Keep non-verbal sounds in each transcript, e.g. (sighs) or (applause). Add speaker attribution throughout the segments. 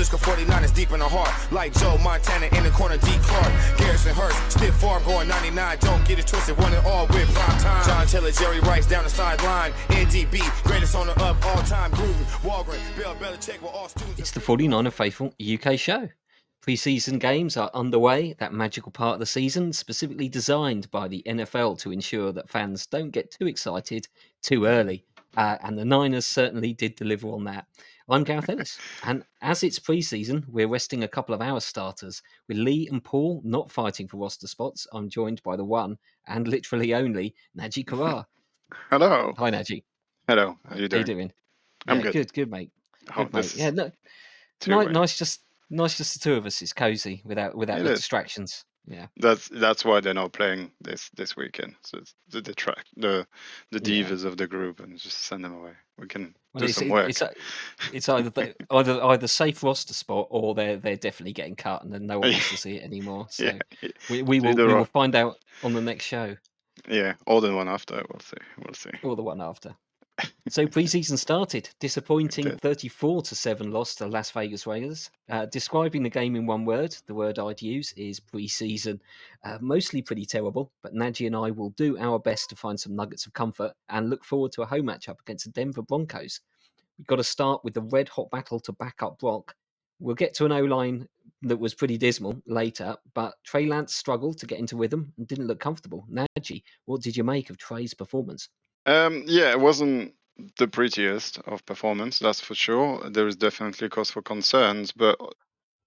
Speaker 1: Cisco 49 is deep in the heart. Like Joe Montana in the corner, D. Clark. Garrison Hearst, stiff farm going 99. Don't get it twisted, one and all with prime time. John Taylor, Jerry Rice down the sideline. NDB, greatest owner of all time. Gruden, Holmgren, Bill Belichick, were all students.
Speaker 2: It's the 49er Faithful UK show. Pre-season games are underway, that magical part of the season, specifically designed by the NFL to ensure that fans don't get too excited too early. Uh, and the Niners certainly did deliver on that. I'm Gareth Ellis, and as it's pre-season, we're resting a couple of our starters. With Lee and Paul not fighting for roster spots, I'm joined by the one and literally only Naji Karar. (laughs)
Speaker 3: Hello.
Speaker 2: Hi, Naji.
Speaker 3: Hello. How you doing?
Speaker 2: How you doing?
Speaker 3: I'm
Speaker 2: yeah,
Speaker 3: good.
Speaker 2: good, good, mate.
Speaker 3: Oh,
Speaker 2: Good, mate. Yeah, no,
Speaker 3: two
Speaker 2: ni-
Speaker 3: way.
Speaker 2: nice, just nice, just the two of us. It's cozy without without the distractions. Yeah,
Speaker 3: That's that's why they're not playing this this weekend. So it's the detract the the
Speaker 2: Yeah.
Speaker 3: divas of the group and just send them away. We can
Speaker 2: well,
Speaker 3: do
Speaker 2: it's,
Speaker 3: some work.
Speaker 2: it's uh, it's either they, (laughs) either either safe roster spot or they're they're definitely getting cut and then no one wants to (laughs) see it anymore. So
Speaker 3: yeah,
Speaker 2: we, we will we will find out on the next show
Speaker 3: yeah, or the one after. We'll see. We'll see.
Speaker 2: or the one after. So preseason started. Disappointing 34 to 7 loss to Las Vegas Raiders. Uh, describing the game in one word, the word I'd use is preseason. Uh, mostly pretty terrible, but Nadji and I will do our best to find some nuggets of comfort and look forward to a home matchup against the Denver Broncos. We've got to start with the red hot battle to back up Brock. We'll get to an O line that was pretty dismal later, but Trey Lance struggled to get into rhythm and didn't look comfortable. Nadji, what did you make of Trey's performance?
Speaker 3: Um, yeah, it wasn't the prettiest of performance, that's for sure. There is definitely cause for concerns, but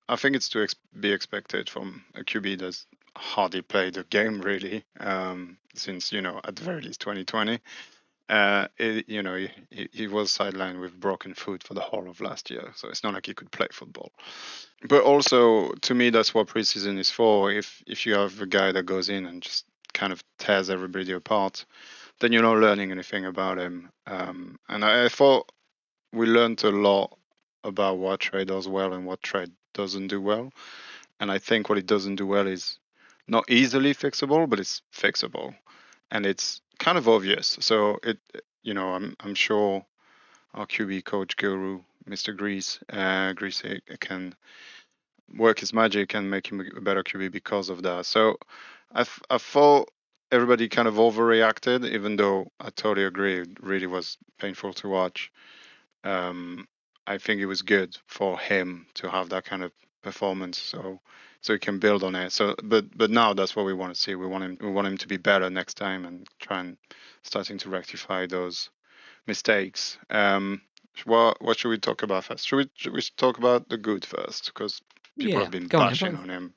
Speaker 3: I think it's to ex- be expected from a QB that's hardly played a game really um, since you know at the very least 2020. Uh, it, you know, he, he- he was sidelined with broken foot for the whole of last year, so it's not like he could play football. But also, to me, that's what preseason is for. If if you have a guy that goes in and just kind of tears everybody apart, then you're not learning anything about him. Um, and I, I thought we learned a lot about what Trey does well and what Trey doesn't do well. And I think what it doesn't do well is not easily fixable, but it's fixable, and it's kind of obvious. So it, you know, I'm I'm sure our QB coach guru, Mr. Griese, uh, Griese uh, can work his magic and make him a better QB because of that. So I, I thought everybody kind of overreacted, even though I totally agree. It really was painful to watch. Um, I think it was good for him to have that kind of performance, so so he can build on it. So, but but now that's what we want to see. We want him we want him to be better next time and try and starting to rectify those mistakes. Um, what what should we talk about first? Should we should we talk about the good first? Because people
Speaker 2: Yeah,
Speaker 3: have been
Speaker 2: go on,
Speaker 3: bashing on him.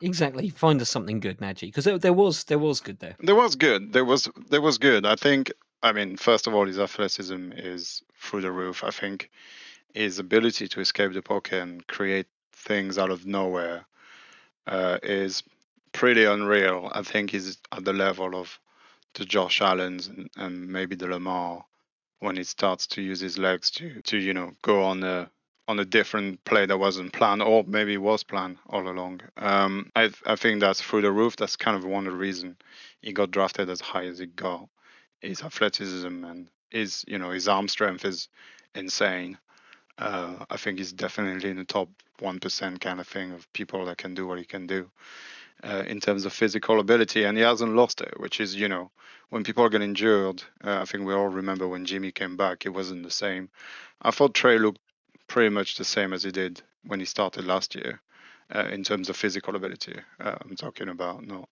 Speaker 2: Exactly. Find us something good, Nadji, because there, there was there was good there.
Speaker 3: There was good. There was there was good. I think. I mean, first of all, his athleticism is through the roof. I think his ability to escape the pocket and create things out of nowhere uh, is pretty unreal. I think he's at the level of the Josh Allen's and, and maybe the Lamar when he starts to use his legs to to you know go on a on a different play that wasn't planned or maybe was planned all along. Um, I I think that's through the roof. That's kind of one of the reason he got drafted as high as he got. His athleticism and his you know his arm strength is insane. Uh, I think he's definitely in the top one percent kind of thing of people that can do what he can do uh, in terms of physical ability, and he hasn't lost it. Which is you know when people get injured, uh, I think we all remember when Jimmy came back, it wasn't the same. I thought Trey looked pretty much the same as he did when he started last year uh, in terms of physical ability. Uh, I'm talking about not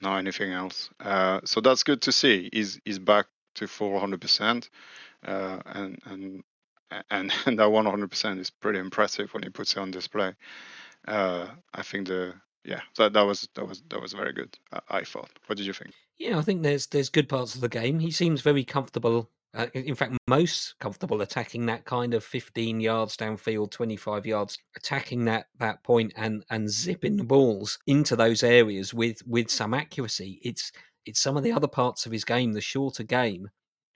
Speaker 3: not anything else. Uh, so that's good to see. He's he's back to 400%, uh, and and and (laughs) and that 100% is pretty impressive when he puts it on display. Uh, I think the yeah that that was that was that was very good. I, I thought. What did you think?
Speaker 2: Yeah, I think there's there's good parts of the game. He seems very comfortable. Uh, in fact, most comfortable attacking that kind of 15 yards downfield, 25 yards, attacking that that point and and zipping the balls into those areas with with some accuracy. It's it's some of the other parts of his game, the shorter game,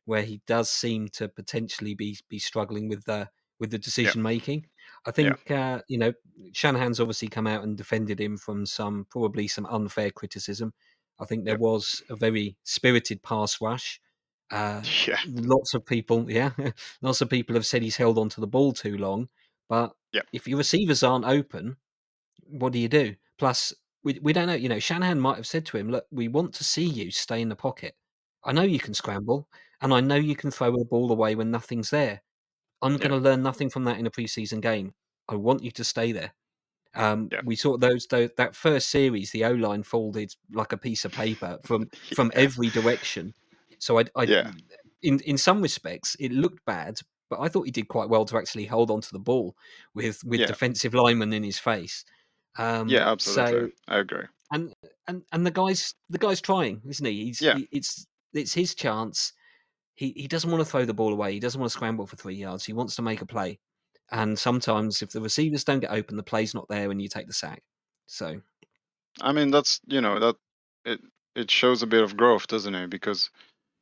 Speaker 2: where he does seem to potentially be be struggling with the with the decision making. I think uh, you know Shanahan's obviously come out and defended him from some probably some unfair criticism. I think there
Speaker 3: Yep.
Speaker 2: was a very spirited pass rush. Uh, (laughs)
Speaker 3: Yeah.
Speaker 2: lots of people, yeah, (laughs) lots of people have said he's held onto the ball too long. But
Speaker 3: Yep.
Speaker 2: if your receivers aren't open, what do you do? Plus, we we don't know. You know, Shanahan might have said to him, "Look, we want to see you stay in the pocket. I know you can scramble, and I know you can throw the ball away when nothing's there. I'm
Speaker 3: Yeah.
Speaker 2: going to learn nothing from that in a preseason game. I want you to stay there." Um,
Speaker 3: Yeah.
Speaker 2: We saw those, those that first series. The O line folded like a piece of paper from (laughs) from every direction. So I, I
Speaker 3: Yeah.
Speaker 2: in in some respects, it looked bad, but I thought he did quite well to actually hold on to the ball with with
Speaker 3: Yeah.
Speaker 2: defensive linemen in his face. Um,
Speaker 3: Yeah, absolutely.
Speaker 2: So
Speaker 3: I agree.
Speaker 2: and and and the guy's the guy's trying, isn't he? He's
Speaker 3: Yeah.
Speaker 2: he, it's it's his chance. He he doesn't want to throw the ball away. He doesn't want to scramble for three yards. He wants to make a play. And sometimes, if the receivers don't get open, the play's not there, and you take the sack. So
Speaker 3: I mean, that's you know that it it shows a bit of growth, doesn't it? Because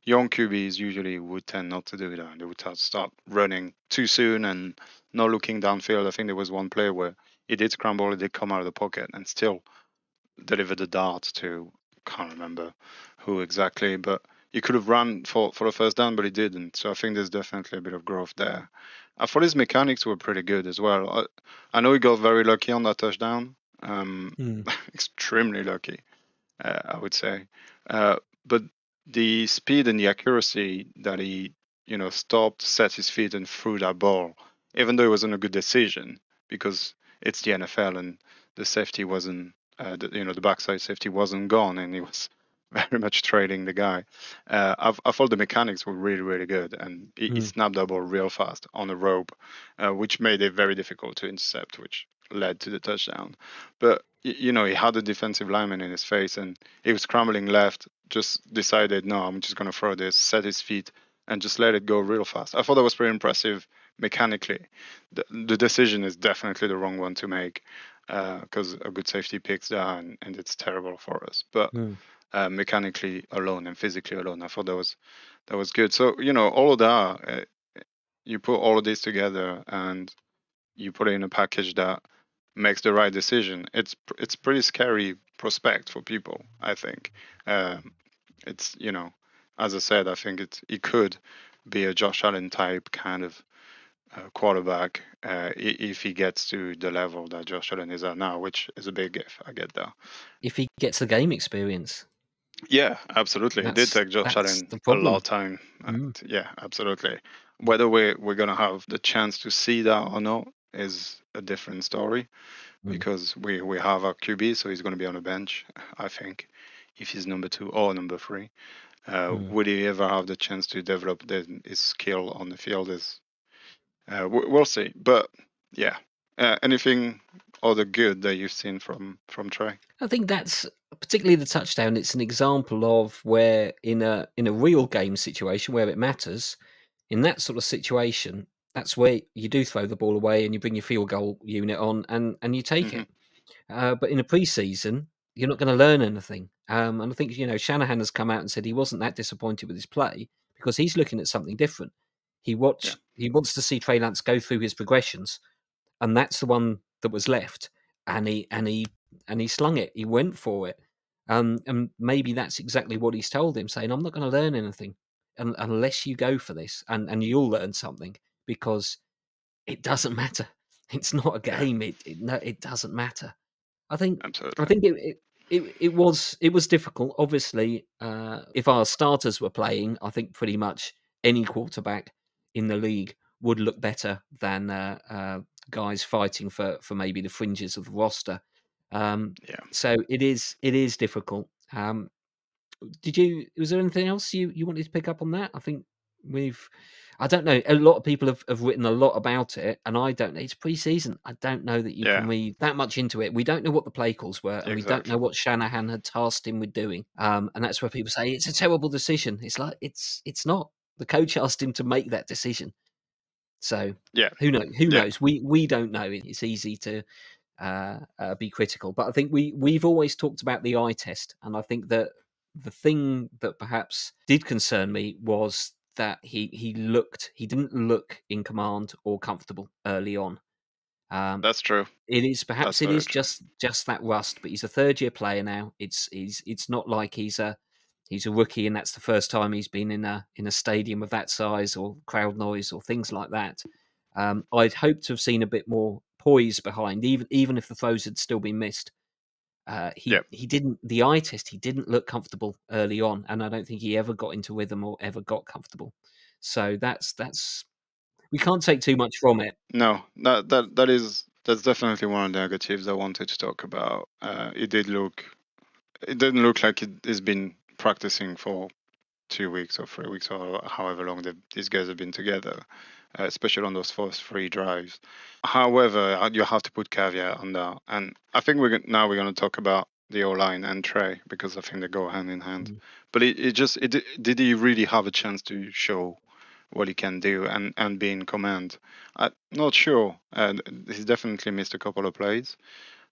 Speaker 3: young QBs usually would tend not to do that. They would start- running too soon and not looking downfield. I think there was one play where he did scramble, he did come out of the pocket and still delivered the dart to can't remember who exactly, but he could have run for for a first down, but he didn't. So I think there's definitely a bit of growth there. I thought his mechanics were pretty good as well. I, I know he got very lucky on that touchdown. Um,
Speaker 2: mm, (laughs)
Speaker 3: extremely lucky, uh, I would say. Uh, but the speed and the accuracy that he, you know, stopped, set his feet, and threw that ball, even though it wasn't a good decision because it's the NFL and the safety wasn't, uh, the, you know, the backside safety wasn't gone and he was (laughs) very much trailing the guy. Uh, I, I thought the mechanics were really, really good and he, he
Speaker 2: Mm.
Speaker 3: snapped that ball real fast on a rope, uh, which made it very difficult to intercept, which led to the touchdown. But you know, he had a defensive lineman in his face, and he was scrambling left. Just decided, no, I'm just gonna throw this, set his feet, and just let it go real fast. I thought that was pretty impressive mechanically. The, the decision is definitely the wrong one to make because a good safety picks that, and, and it's terrible for us. But
Speaker 2: mm.
Speaker 3: uh, mechanically alone and physically alone, I thought that was that was good. So you know, all of that, uh, you put all of this together, and you put it in a package that makes the right decision. It's it's pretty scary prospect for people. I think um, it's you know, as I said, I think it it could be a Josh Allen type kind of uh, quarterback uh, if he gets to the level that Josh Allen is at now, which is a big if. I get that.
Speaker 2: if he gets the game experience,
Speaker 3: Yeah, absolutely. It did take Josh
Speaker 2: that's
Speaker 3: Allen a lot of time.
Speaker 2: Mm.
Speaker 3: And yeah, absolutely. Whether we're, we're going to have the chance to see that or not is a different story
Speaker 2: Mm.
Speaker 3: because we, we have a QB, so he's going to be on a bench, I think, if he's number two or number three. Uh,
Speaker 2: Mm.
Speaker 3: Would he ever have the chance to develop the, his skill on the field? Is uh, we- we'll see. But yeah, uh, anything other good that you've seen from from Trey?
Speaker 2: I think that's particularly the touchdown. It's an example of where in a in a real game situation where it matters, in that sort of situation, that's where you do throw the ball away and you bring your field goal unit on and and you take
Speaker 3: Mhm.
Speaker 2: it. Uh, but in a preseason, you're not going to learn anything. Um, and I think you know Shanahan has come out and said he wasn't that disappointed with his play because he's looking at something different. He watched he wants to see Trey Lance go through his progressions, and that's the one that was left. And he and he and he slung it. He went for it. Um, and maybe that's exactly what he's told him, saying, "I'm not going to learn anything unless you go for this, and and you'll learn something because it doesn't matter. (laughs) It's not a game. It it no, it doesn't matter." I think
Speaker 3: Absolutely.
Speaker 2: I think it, it it it was it was difficult. Obviously, uh, if our starters were playing, I think pretty much any quarterback in the league would look better than uh, uh, guys fighting for for maybe the fringes of the roster. Um,
Speaker 3: Yeah.
Speaker 2: so it is it is difficult. Um, did you? Was there anything else you you wanted to pick up on that? I think we've. I don't know. A lot of people have, have written a lot about it, and I don't. know. It's pre-season. I don't know that you
Speaker 3: Yeah.
Speaker 2: can read that much into it. We don't know what the play calls were, and we don't know what Shanahan had tasked him with doing. Um, and that's where people say it's a terrible decision. It's like it's it's not. The coach asked him to make that decision. So
Speaker 3: Yeah.
Speaker 2: who knows? Who
Speaker 3: Yeah.
Speaker 2: knows? We we don't know. It's easy to uh, uh, be critical, but I think we we've always talked about the eye test, and I think that the thing that perhaps did concern me was that he he looked he didn't look in command or comfortable early on. Um,
Speaker 3: That's true.
Speaker 2: it is perhaps
Speaker 3: That's
Speaker 2: it is
Speaker 3: true.
Speaker 2: just just that rust, but he's a third year player now. It's he's it's not like he's a he's a rookie and that's the first time he's been in a in a stadium of that size or crowd noise or things like that. Um, I'd hoped to have seen a bit more poise behind, even even if the throws had still been missed. Uh, he
Speaker 3: Yep.
Speaker 2: he didn't the eye test. He didn't look comfortable early on, and I don't think he ever got into rhythm or ever got comfortable. So that's that's we can't take too much from it.
Speaker 3: No, that that that is that's definitely one of the negatives I wanted to talk about. Uh, it did look, it didn't look like it has been practicing for two weeks or three weeks or however long these guys have been together, especially on those first three drives. However, uh, you have to put caveat on that, and I think we're now we're going to talk about the O line and Trey because I think they go hand in hand.
Speaker 2: Mhm.
Speaker 3: But it, it just it, did he really have a chance to show what he can do and and be in command? I'm not sure. Uh, he's definitely missed a couple of plays,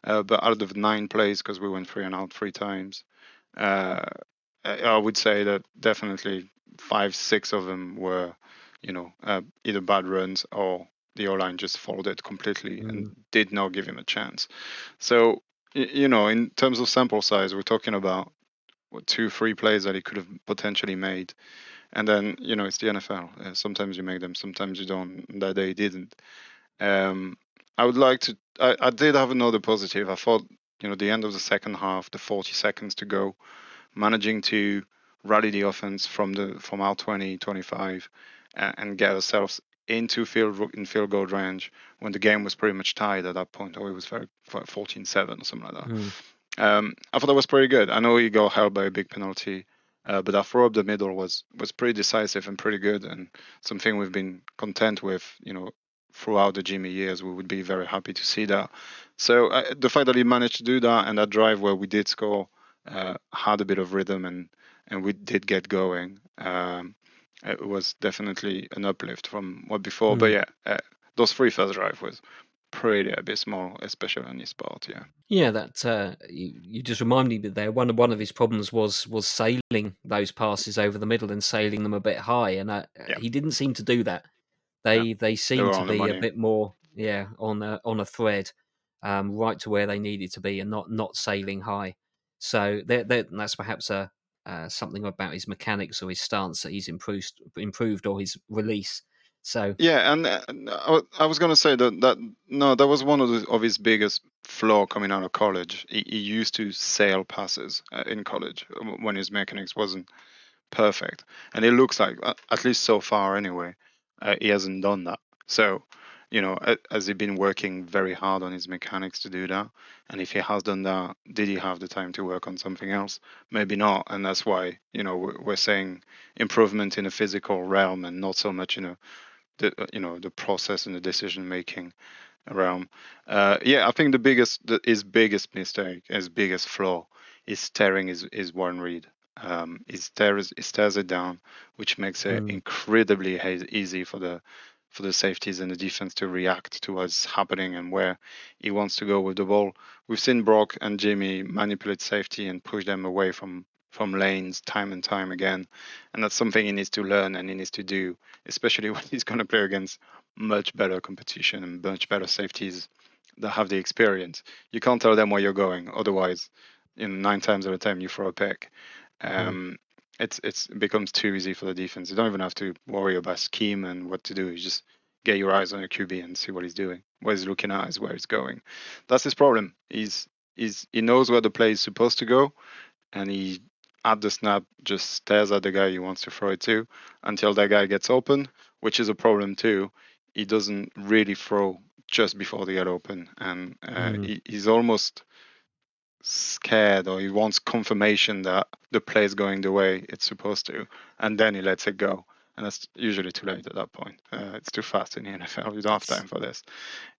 Speaker 3: uh, but out of nine plays, because we went three and out three times, uh, I would say that definitely five, six of them were, you know, uh, either bad runs or the O line just folded completely and did not give him a chance. So, you know, in terms of sample size, we're talking about what, two, three plays that he could have potentially made. And then, you know, it's the NFL. Uh, sometimes you make them, sometimes you don't. and That day he didn't. Um, I would like to. I, I did have another positive. I thought, you know, the end of the second half, the 40 seconds to go, managing to rally the offense from the from our 20, 25, uh, and get ourselves into field in field goal range when the game was pretty much tied at that point, or it was very 14-7 or something like that.
Speaker 2: Mm.
Speaker 3: Um, I thought that was pretty good. I know he got held by a big penalty, uh, but that throw up the middle was was pretty decisive and pretty good, and something we've been content with. You know, throughout the Jimmy years, we would be very happy to see that. So uh, the fact that he managed to do that and that drive where we did score uh, had a bit of rhythm and and we did get going. Um, it was definitely an uplift from what before. But
Speaker 2: Mm.
Speaker 3: yeah, uh, those three first drive was pretty abysmal, especially on his part. Yeah.
Speaker 2: Yeah, that uh, you, you just remind me that there one of one of his problems was was sailing those passes over the middle and sailing them a bit high, and uh,
Speaker 3: Yeah.
Speaker 2: he didn't seem to do that. They they seem
Speaker 3: were
Speaker 2: to be a bit more yeah on a on a thread, um, right to where they needed to be, and not not sailing high. So they're, they're, that's perhaps a uh, something about his mechanics or his stance that he's improved improved or his release. So
Speaker 3: Yeah, and uh, I was gonna say that that no, that was one of the, of his biggest flaw coming out of college. He, he used to sail passes uh, in college uh, when his mechanics wasn't perfect, and it looks like, uh, at least so far anyway, uh, he hasn't done that. So, you know, has he been working very hard on his mechanics to do that? And if he has done that, did he have the time to work on something else? Maybe not, and that's why you know we're saying improvement in a physical realm and not so much in a the uh, you know the process and the decision making realm. Uh, yeah, I think the biggest the, his biggest mistake, his biggest flaw, is staring his his one read. Um, he stares he stares it down, which makes it
Speaker 2: Mm.
Speaker 3: incredibly easy for the for the safeties and the defense to react to what's happening and where he wants to go with the ball. We've seen Brock and Jimmy manipulate safety and push them away from from lanes time and time again, and that's something he needs to learn and he needs to do especially (laughs) when he's going to play against much better competition and much better safeties that have the experience. You can't tell them where you're going, otherwise, you know, nine times out of ten you throw a pick. Um, It's it's it becomes too easy for the defense. You don't even have to worry about scheme and what to do. You just get your eyes on your QB and see what he's doing. What he's looking at is where he's going. That's his problem. He's he's he knows where the play is supposed to go, and he at the snap just stares at the guy he wants to throw it to until that guy gets open, which is a problem too. He doesn't really throw just before they get open, and uh,
Speaker 2: Mhm.
Speaker 3: he, he's almost scared or he wants confirmation that the play is going the way it's supposed to, and then he lets it go. And that's usually too late at that point. Uh, it's too fast in the NFL. You don't have time for this.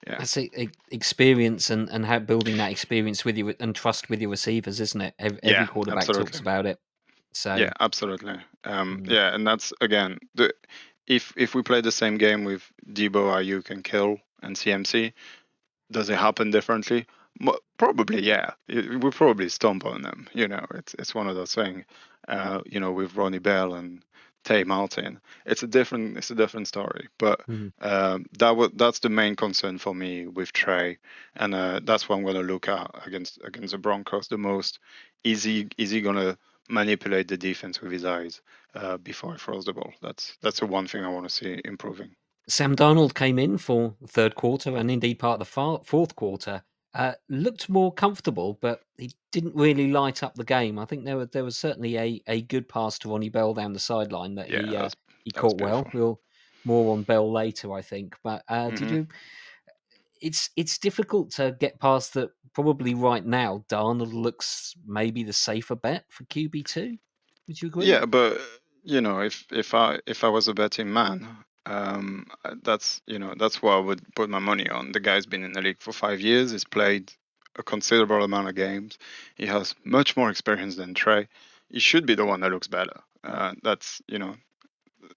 Speaker 3: Yeah.
Speaker 2: That's e- e- experience and, and how building that experience with you and trust with your receivers, isn't it? Every, every
Speaker 3: Yeah,
Speaker 2: quarterback talks about it. So
Speaker 3: Yeah, absolutely. Um,
Speaker 2: Mm.
Speaker 3: Yeah, and that's again the if if we play the same game with Deebo, Aiyuk, and Kill and CMC, does it happen differently? Probably, yeah. It- We probably stomp on them. You know, it's it's one of those things. Uh, you know, with Ronnie Bell and Tay Martin, it's a different it's a different story. But
Speaker 2: Mhm.
Speaker 3: um, that was that's the main concern for me with Trey, and uh, that's what I'm going to look at against against the Broncos the most. Is he is he going to manipulate the defense with his eyes uh, before he throws the ball? That's that's the one thing I want to see improving.
Speaker 2: Sam Darnold came in for third quarter and indeed part of the far, fourth quarter. Uh, looked more comfortable, but he didn't really light up the game. I think there was there was certainly a, a good pass to Ronnie Bell down the sideline that
Speaker 3: Yeah,
Speaker 2: he uh, he
Speaker 3: that's
Speaker 2: caught well. We'll more on Bell later, I think. But uh, did
Speaker 3: hmm
Speaker 2: you? It's it's difficult to get past that. Probably right now, Darnold looks maybe the safer bet for QB two. Would you agree?
Speaker 3: Yeah, but you know, if if I if I was a betting man, um, uh, that's you know that's what I would put my money on. The guy's been in the league for five years. He's played a considerable amount of games. He has much more experience than Trey. He should be the one that looks better. Uh, that's you know,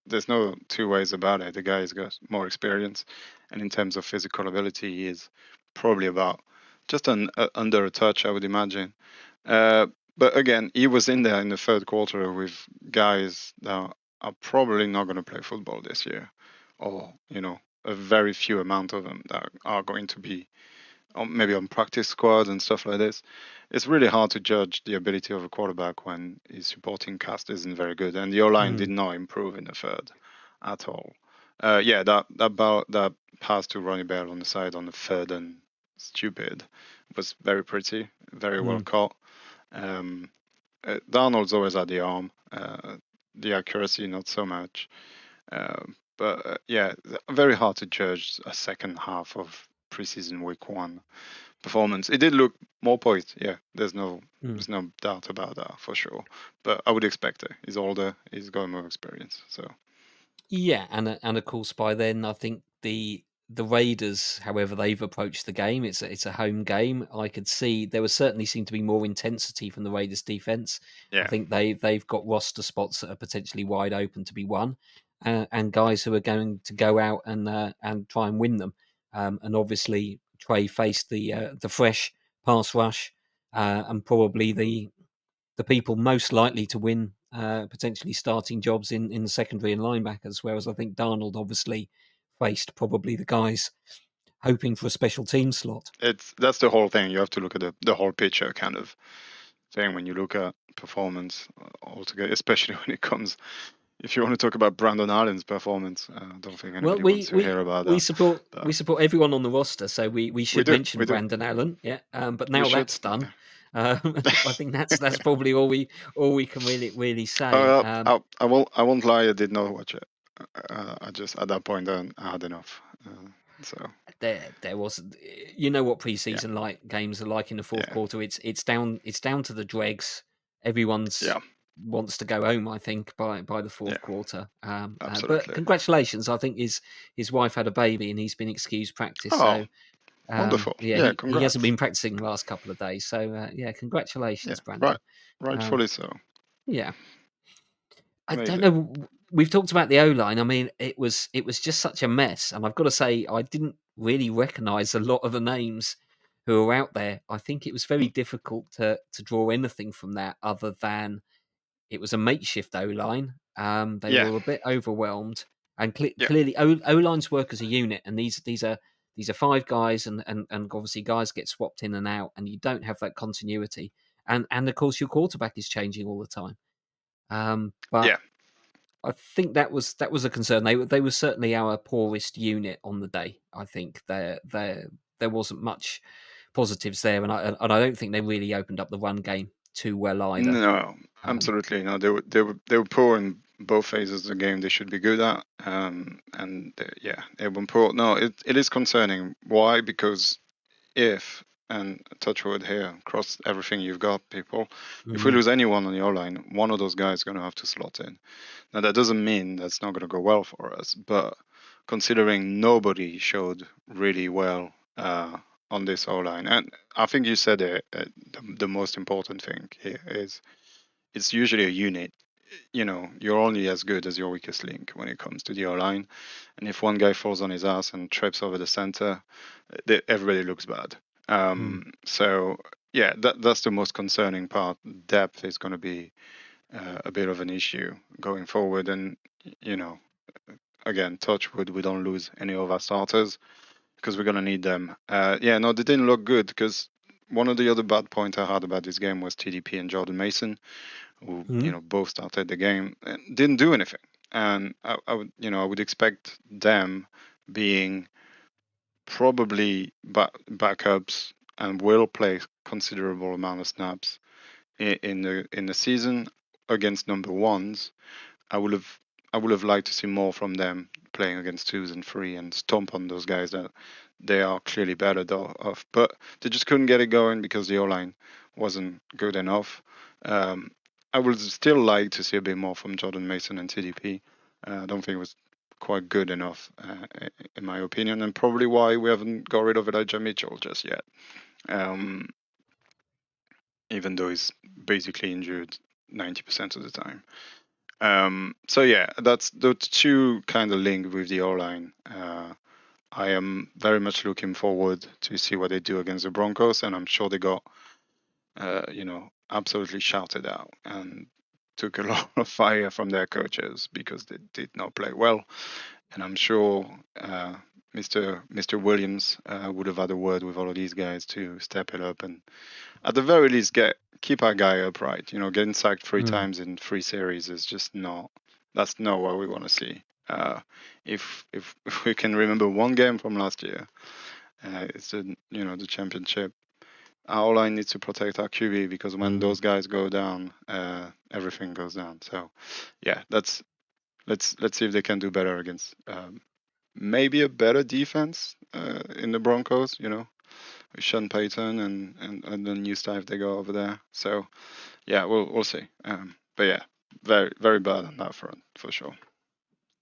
Speaker 3: there's no two ways about it. The guy's got more experience, and in terms of physical ability, he is probably about just an, uh, under a touch, I would imagine. Uh, but again, he was in there in the third quarter with guys that are probably not going to play football this year, or you know, a very few amount of them that are going to be on, maybe on practice squads and stuff like this. It's really hard to judge the ability of a quarterback when his supporting cast isn't very good, and the O line
Speaker 2: Mm.
Speaker 3: did not improve in the third at all. Uh, yeah, that that ball, that pass to Ronnie Bell on the side on the third and stupid was very pretty, very well
Speaker 2: Mm.
Speaker 3: caught. Um, uh, Darnold's always had the arm, uh, the accuracy not so much. Um, but uh, yeah, very hard to judge a second half of preseason week one performance. It did look more poised. Yeah, there's no
Speaker 2: Mm.
Speaker 3: there's no doubt about that for sure. But I would expect it. He's older. He's got more experience. So
Speaker 2: Yeah, and uh, and of course by then I think the the Raiders, however they've approached the game, it's a, it's a home game. I could see there was certainly seemed to be more intensity from the Raiders defense. I think they they've got roster spots that are potentially wide open to be won, uh, and guys who are going to go out and uh, and try and win them. Um, and obviously Trey faced the uh, the fresh pass rush uh, and probably the the people most likely to win uh, potentially starting jobs in, in the secondary and linebackers, whereas I think Darnold obviously faced probably the guys hoping for a special team slot.
Speaker 3: it's that's the whole thing. You have to look at the the whole picture kind of thing when you look at performance uh, altogether, (laughs) especially when it comes. If you want to talk about Brandon Allen's performance, uh, I don't think anybody
Speaker 2: Well, we
Speaker 3: wants to
Speaker 2: we,
Speaker 3: hear about that.
Speaker 2: we support
Speaker 3: but-
Speaker 2: we support everyone on the roster, so we, we should
Speaker 3: do,
Speaker 2: mention
Speaker 3: we do.
Speaker 2: Brandon Allen. Yeah, um, but now that's done. (laughs) Um, (laughs) I think that's that's probably all we all we can really really say.
Speaker 3: Uh,
Speaker 2: Um,
Speaker 3: I, I won't. I won't lie. I did not watch it. Uh, I just at that point I had enough. Uh, so
Speaker 2: there there was you know what preseason like games are like in the fourth
Speaker 3: Yeah.
Speaker 2: quarter it's it's down it's down to the dregs everyone's
Speaker 3: Yeah.
Speaker 2: wants to go home i think by by the fourth
Speaker 3: Yeah.
Speaker 2: quarter um uh, but congratulations i think his his wife had a baby and he's been excused practice
Speaker 3: Oh,
Speaker 2: so um,
Speaker 3: wonderful.
Speaker 2: yeah,
Speaker 3: Yeah,
Speaker 2: he, he hasn't been practicing the last couple of days so uh, yeah congratulations
Speaker 3: Yeah,
Speaker 2: brandon
Speaker 3: right. rightfully so.
Speaker 2: yeah. I
Speaker 3: Amazing.
Speaker 2: don't know. We've talked about the O line. I mean, it was it was just such a mess, and I've got to say, I didn't really recognise a lot of the names who are out there. I think it was very difficult to to draw anything from that other than it was a makeshift O line. Um, they
Speaker 3: Yeah.
Speaker 2: were a bit overwhelmed, and cle
Speaker 3: Yeah.
Speaker 2: clearly O O lines work as a unit, and these these are these are five guys, and, and and obviously guys get swapped in and out, and you don't have that continuity, and and of course your quarterback is changing all the time. Um, but
Speaker 3: Yeah.
Speaker 2: I think that was that was a concern. They were they were certainly our poorest unit on the day. I think there there there wasn't much positives there, and I and I don't think they really opened up the run game too well either.
Speaker 3: No,
Speaker 2: Um,
Speaker 3: absolutely. No, they were they were they were poor in both phases of the game. They should be good at. Um, and uh, yeah, they were poor. No, it it is concerning. Why? Because if and touch wood here, cross everything you've got, people. If we
Speaker 2: mm,
Speaker 3: lose anyone on your line, one of those guys is going to have to slot in. Now that doesn't mean that's not going to go well for us, but considering nobody showed really well uh, on this O line, and I think you said it, uh, the, the most important thing here is it's usually a unit. You know, you're only as good as your weakest link when it comes to the O line, and if one guy falls on his ass and trips over the center, the, everybody looks bad. Um, So yeah, that that's the most concerning part. Depth is going to be uh, a bit of an issue going forward, and you know, again, touch wood, we don't lose any of our starters because we're going to need them. Uh, yeah, no, they didn't look good because one of the other bad points I had about this game was TDP and Jordan Mason, who
Speaker 2: Mhm.
Speaker 3: you know both started the game and didn't do anything. and I, I would you know I would expect them being probably back, backups and will play considerable amount of snaps in, in the in the season against number ones. I would have I would have liked to see more from them playing against twos and three and stomp on those guys that they are clearly better off. But they just couldn't get it going because the O line wasn't good enough. Um, I would still like to see a bit more from Jordan Mason and TDP. Uh, I don't think it was quite good enough, uh, in my opinion, and probably why we haven't got rid of Elijah Mitchell just yet. Um, even though he's basically injured 90% of the time. Um, so yeah, that's the two kind of link with the O line. Uh, I am very much looking forward to see what they do against the Broncos, and I'm sure they got, uh, you know, absolutely shouted out and took a (laughs) lot of fire from their coaches because they did not play well. And I'm sure uh, Mr. Mr. Williams uh, would have had a word with all of these guys to step it up and, at the very least, get keep our guy upright. You know, getting sacked three mm. times in three series is just not. That's not what we want to see. Uh, if, if (laughs) if we can remember one game from last year, uh, it's the you know the championship our line needs to protect our QB because when mm-hmm. those guys go down, uh, everything goes down. So, yeah, that's let's let's see if they can do better against um, maybe a better defense uh, in the Broncos. You know, with Sean Payton and and and the new staff they go over there. So, yeah, we'll we'll see. Um, but yeah, very very bad on that front for sure.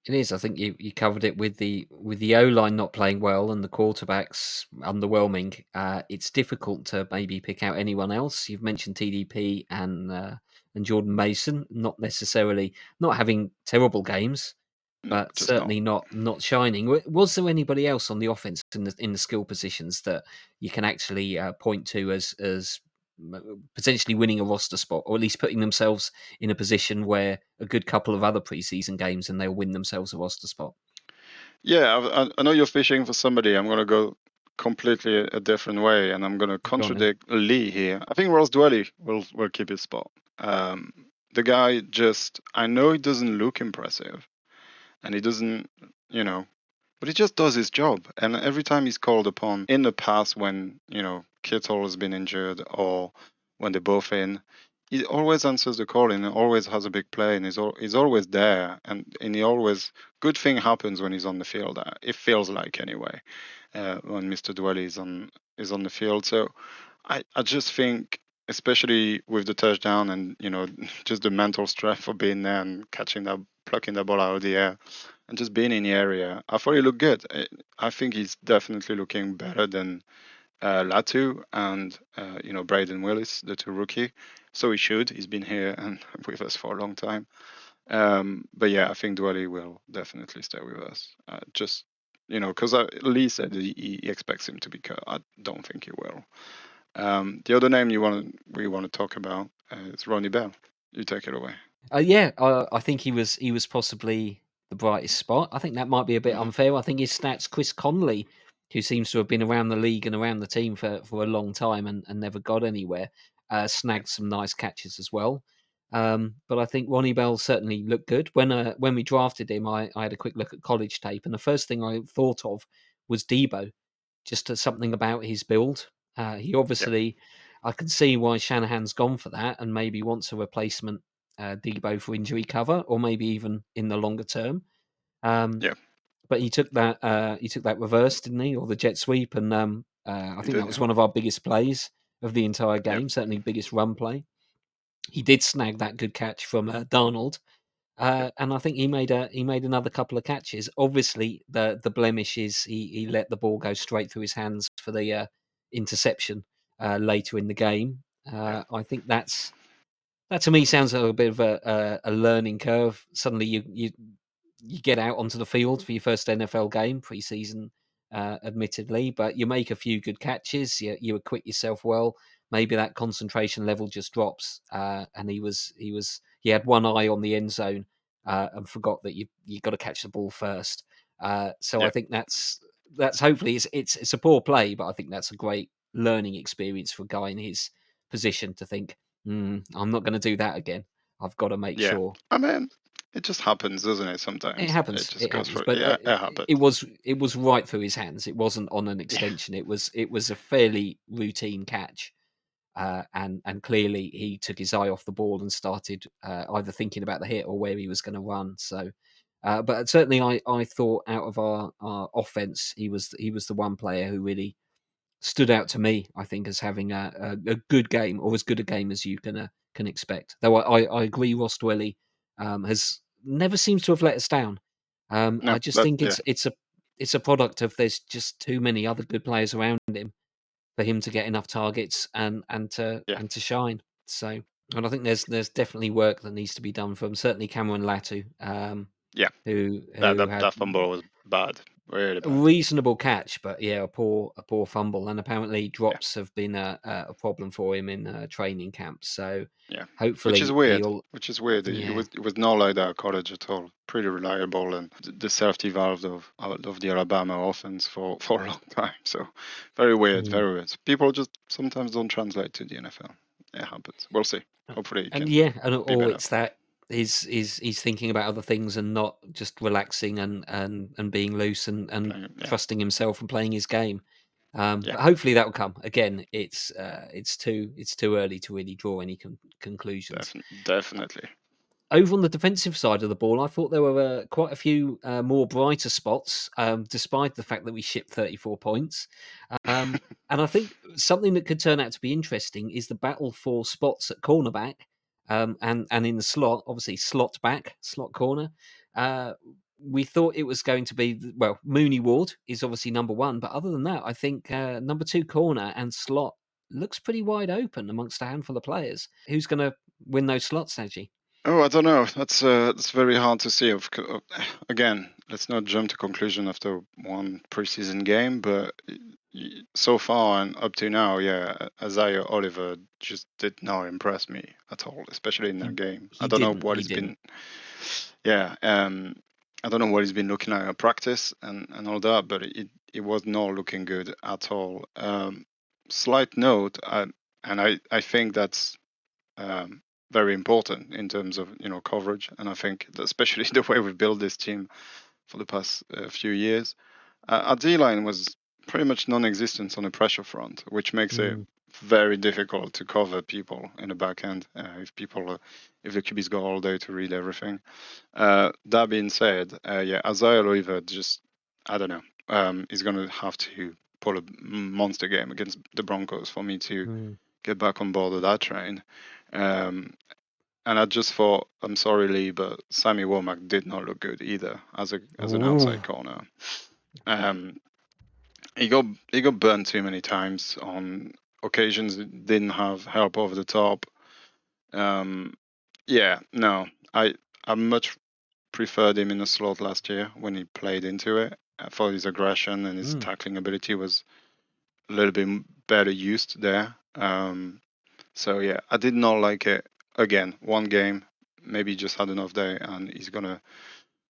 Speaker 2: It is. I think you, you covered it with the with the O line not playing well and the quarterbacks underwhelming. Uh, it's difficult to maybe pick out anyone else. You've mentioned TDP and uh, and Jordan Mason, not necessarily not having terrible games, but Just certainly not. not not shining. Was there anybody else on the offense in the in the skill positions that you can actually uh, point to as as potentially winning a roster spot, or at least putting themselves in a position where a good couple of other preseason games and they'll win themselves a roster spot.
Speaker 3: Yeah, I, I know you're fishing for somebody. I'm going to go completely a, different way, and I'm going to contradict Lee here. I think Ross Dwelley will will keep his spot. Um, the guy just, I know he doesn't look impressive, and he doesn't, you know, but he just does his job. And every time he's called upon in the past, when you know Kittle has been injured or when they're both in, he always answers the call and always has a big play and he's, al- he's always there and, and he always good thing happens when he's on the field. Uh, it feels like anyway uh, when Mr. Dwelley is on is on the field. So I, I just think especially with the touchdown and you know (laughs) just the mental strength for being there and catching that plucking the ball out of the air and just being in the area. I thought he looked good. I think he's definitely looking better than uh, Latu and uh, you know Brayden Willis, the two rookie. So he should. He's been here (laughs) and with us for a long time. Um, but yeah, I think Dwelley will definitely stay with us. Uh, just you know, because Lee said he, he, expects him to be cut. I don't think he will. Um, the other name you want we want to talk about uh, is Ronnie Bell. You take it away.
Speaker 2: Uh, yeah, I think he was he was possibly the brightest spot. I think that might be a bit mm-hmm. unfair. I think his stats, Chris Conley who seems to have been around the league and around the team for, for a long time and, and never got anywhere, uh, snagged some nice catches as well. Um, but I think Ronnie Bell certainly looked good. When uh, when we drafted him, I, I had a quick look at college tape, and the first thing I thought of was Deebo, just something about his build. Uh, he obviously. I can see why Shanahan's gone for that, and maybe wants a replacement uh, Deebo for injury cover, or maybe even in the longer term. Um,
Speaker 3: yeah
Speaker 2: but he took that uh, he took that reverse, didn't he, or the jet sweep? And um, uh, I think did, that was yeah. one of our biggest plays of the entire game. Yep. Certainly, biggest run play. He did snag that good catch from uh, Darnold, uh, and I think he made a he made another couple of catches. Obviously, the the blemish is he he let the ball go straight through his hands for the uh, interception uh, later in the game. Uh, I think that's that to me sounds like a bit of a, a, a learning curve. Suddenly, you you you get out onto the field for your first NFL game preseason, uh, admittedly, but you make a few good catches. You, you acquit yourself well. Maybe that concentration level just drops. Uh, and he was he was he had one eye on the end zone uh, and forgot that you you got to catch the ball first. Uh, so I think that's that's hopefully it's, it's it's a poor play, but I think that's a great learning experience for a guy in his position to think, mm, I'm not going to do that again. I've got to make
Speaker 3: yeah.
Speaker 2: sure.
Speaker 3: I mean, it just happens, doesn't it? Sometimes
Speaker 2: It happens.
Speaker 3: It just
Speaker 2: It
Speaker 3: goes
Speaker 2: happens.
Speaker 3: for
Speaker 2: But
Speaker 3: yeah,
Speaker 2: uh,
Speaker 3: it happens.
Speaker 2: it was it was right through his hands. It wasn't on an extension. It was it was a fairly routine catch. Uh, and and clearly he took his eye off the ball and started uh, either thinking about the hit or where he was going to run. So, uh, but certainly I, I thought out of our, our offense he was he was the one player who really stood out to me. I think as having a, a, a good game or as good a game as you can uh, can expect. Though I, I, I agree, Ross Dwelley um, has never seems to have let us down. Um,
Speaker 3: No,
Speaker 2: I just
Speaker 3: that-
Speaker 2: think
Speaker 3: yeah.
Speaker 2: it's it's a it's a product of there's just too many other good players around him for him to get enough targets and and to
Speaker 3: Yeah.
Speaker 2: and to shine. So, and I think there's there's definitely work that needs to be done from certainly Cameron Latu, um,
Speaker 3: Yeah.
Speaker 2: who who
Speaker 3: that, that,
Speaker 2: had
Speaker 3: that fumble was bad, really
Speaker 2: reasonable catch, but yeah, a poor a poor fumble, and apparently drops have been a, a problem for him in uh, training camp. So
Speaker 3: Yeah.
Speaker 2: hopefully
Speaker 3: Which is weird.
Speaker 2: he'll
Speaker 3: Which is weird.
Speaker 2: Yeah.
Speaker 3: It was it was not like that at college at all. Pretty reliable and the safety valve of of the Alabama offense for, (laughs) for a long time. So very weird,
Speaker 2: Mm.
Speaker 3: very weird. People just sometimes don't translate to the NFL. It happens. We'll see. Hopefully,
Speaker 2: and yeah, and or
Speaker 3: better.
Speaker 2: it's that he's he's he's thinking about other things and not just relaxing and and and being loose and and
Speaker 3: yeah.
Speaker 2: trusting himself and playing his game. Um,
Speaker 3: Yeah.
Speaker 2: But hopefully that will come. Again, it's uh, it's too it's too early to really draw any con- conclusions.
Speaker 3: Defin- definitely.
Speaker 2: Over on the defensive side of the ball, I thought there were uh, quite a few uh, more brighter spots, um, despite the fact that we shipped 34 points. Um, (laughs) and I think something that could turn out to be interesting is the battle for spots at cornerback um, and and in the slot, obviously slot back, slot corner. Uh, we thought it was going to be well, Mooney Ward is obviously number one, but other than that, I think uh, number two corner and slot looks pretty wide open amongst a handful of players. Who's going to win those slots, Saji?
Speaker 3: Oh, I don't know. That's uh, that's very hard to see. Of again, let's not jump to conclusion after one preseason game, but so far and up to now, yeah, Isaiah Oliver just did not impress me at all, especially in that game.
Speaker 2: he
Speaker 3: I don't know what
Speaker 2: he
Speaker 3: he's been. Yeah, um, I don't know what he's been looking at at practice and and all that, but it it was not looking good at all. Um, slight note, I, and I I think that's. Um, very important in terms of you know coverage, and I think that especially (laughs) the way we've built this team for the past uh, few years, uh, our D line was pretty much non-existent on the pressure front, which makes it
Speaker 2: Mm.
Speaker 3: very difficult to cover people in the back end uh, if people uh, if the QB's got all day to read everything. Uh, that being said, uh, yeah, Isaiah Oliver just I don't know, um, is going to have to pull a monster game against the Broncos for me to
Speaker 2: Mm.
Speaker 3: get back on board of that train. Um, and I just thought, I'm sorry, Lee, but Sammy Womack did not look good either as a as an
Speaker 2: Ooh.
Speaker 3: outside corner. Um, he got he got burned too many times on occasions. Didn't have help over the top. Um, yeah, no, I I much preferred him in the slot last year when he played into it. I thought his aggression and his
Speaker 2: Mm.
Speaker 3: tackling ability was a little bit better used there. Um, so yeah, I did not like it. Again, one game, maybe just had enough day, and he's gonna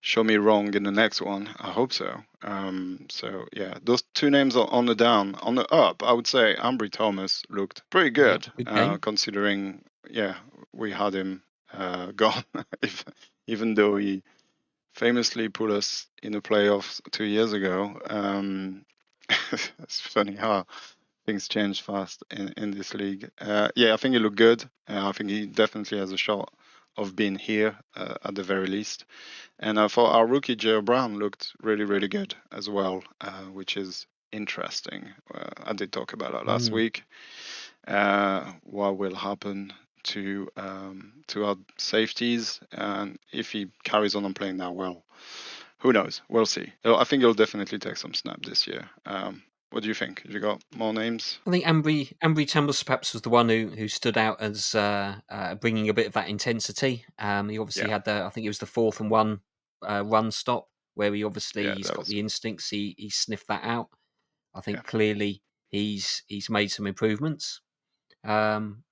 Speaker 3: show me wrong in the next one. I hope so. Um, so yeah, those two names are on the down. On the up, I would say Ambry Thomas looked pretty good,
Speaker 2: good
Speaker 3: uh, considering yeah we had him uh, (laughs) gone, if, even though he famously put us in the playoffs two years ago. Um, (laughs) it's funny how things change fast in, in this league. Uh, yeah, I think he looked good. Uh, I think he definitely has a shot of being here uh, at the very least. And I thought our rookie Joe Brown looked really, really good as well, uh, which is interesting. Uh, I did talk about that last
Speaker 2: Mm.
Speaker 3: week. Uh, what will happen to um, to our safeties, and if he carries on and playing that well, who knows? We'll see. I think he'll definitely take some snap this year. Um, what do you think? Have you got more names?
Speaker 2: I think Ambry Ambry Chambers perhaps was the one who who stood out as uh, uh, bringing a bit of that intensity. Um, he obviously
Speaker 3: Yeah.
Speaker 2: had the I think it was the fourth and one uh, run stop where he obviously
Speaker 3: Yeah,
Speaker 2: he's got
Speaker 3: was-
Speaker 2: the instincts. He he sniffed that out. I think
Speaker 3: Yeah.
Speaker 2: clearly he's he's made some improvements. Um,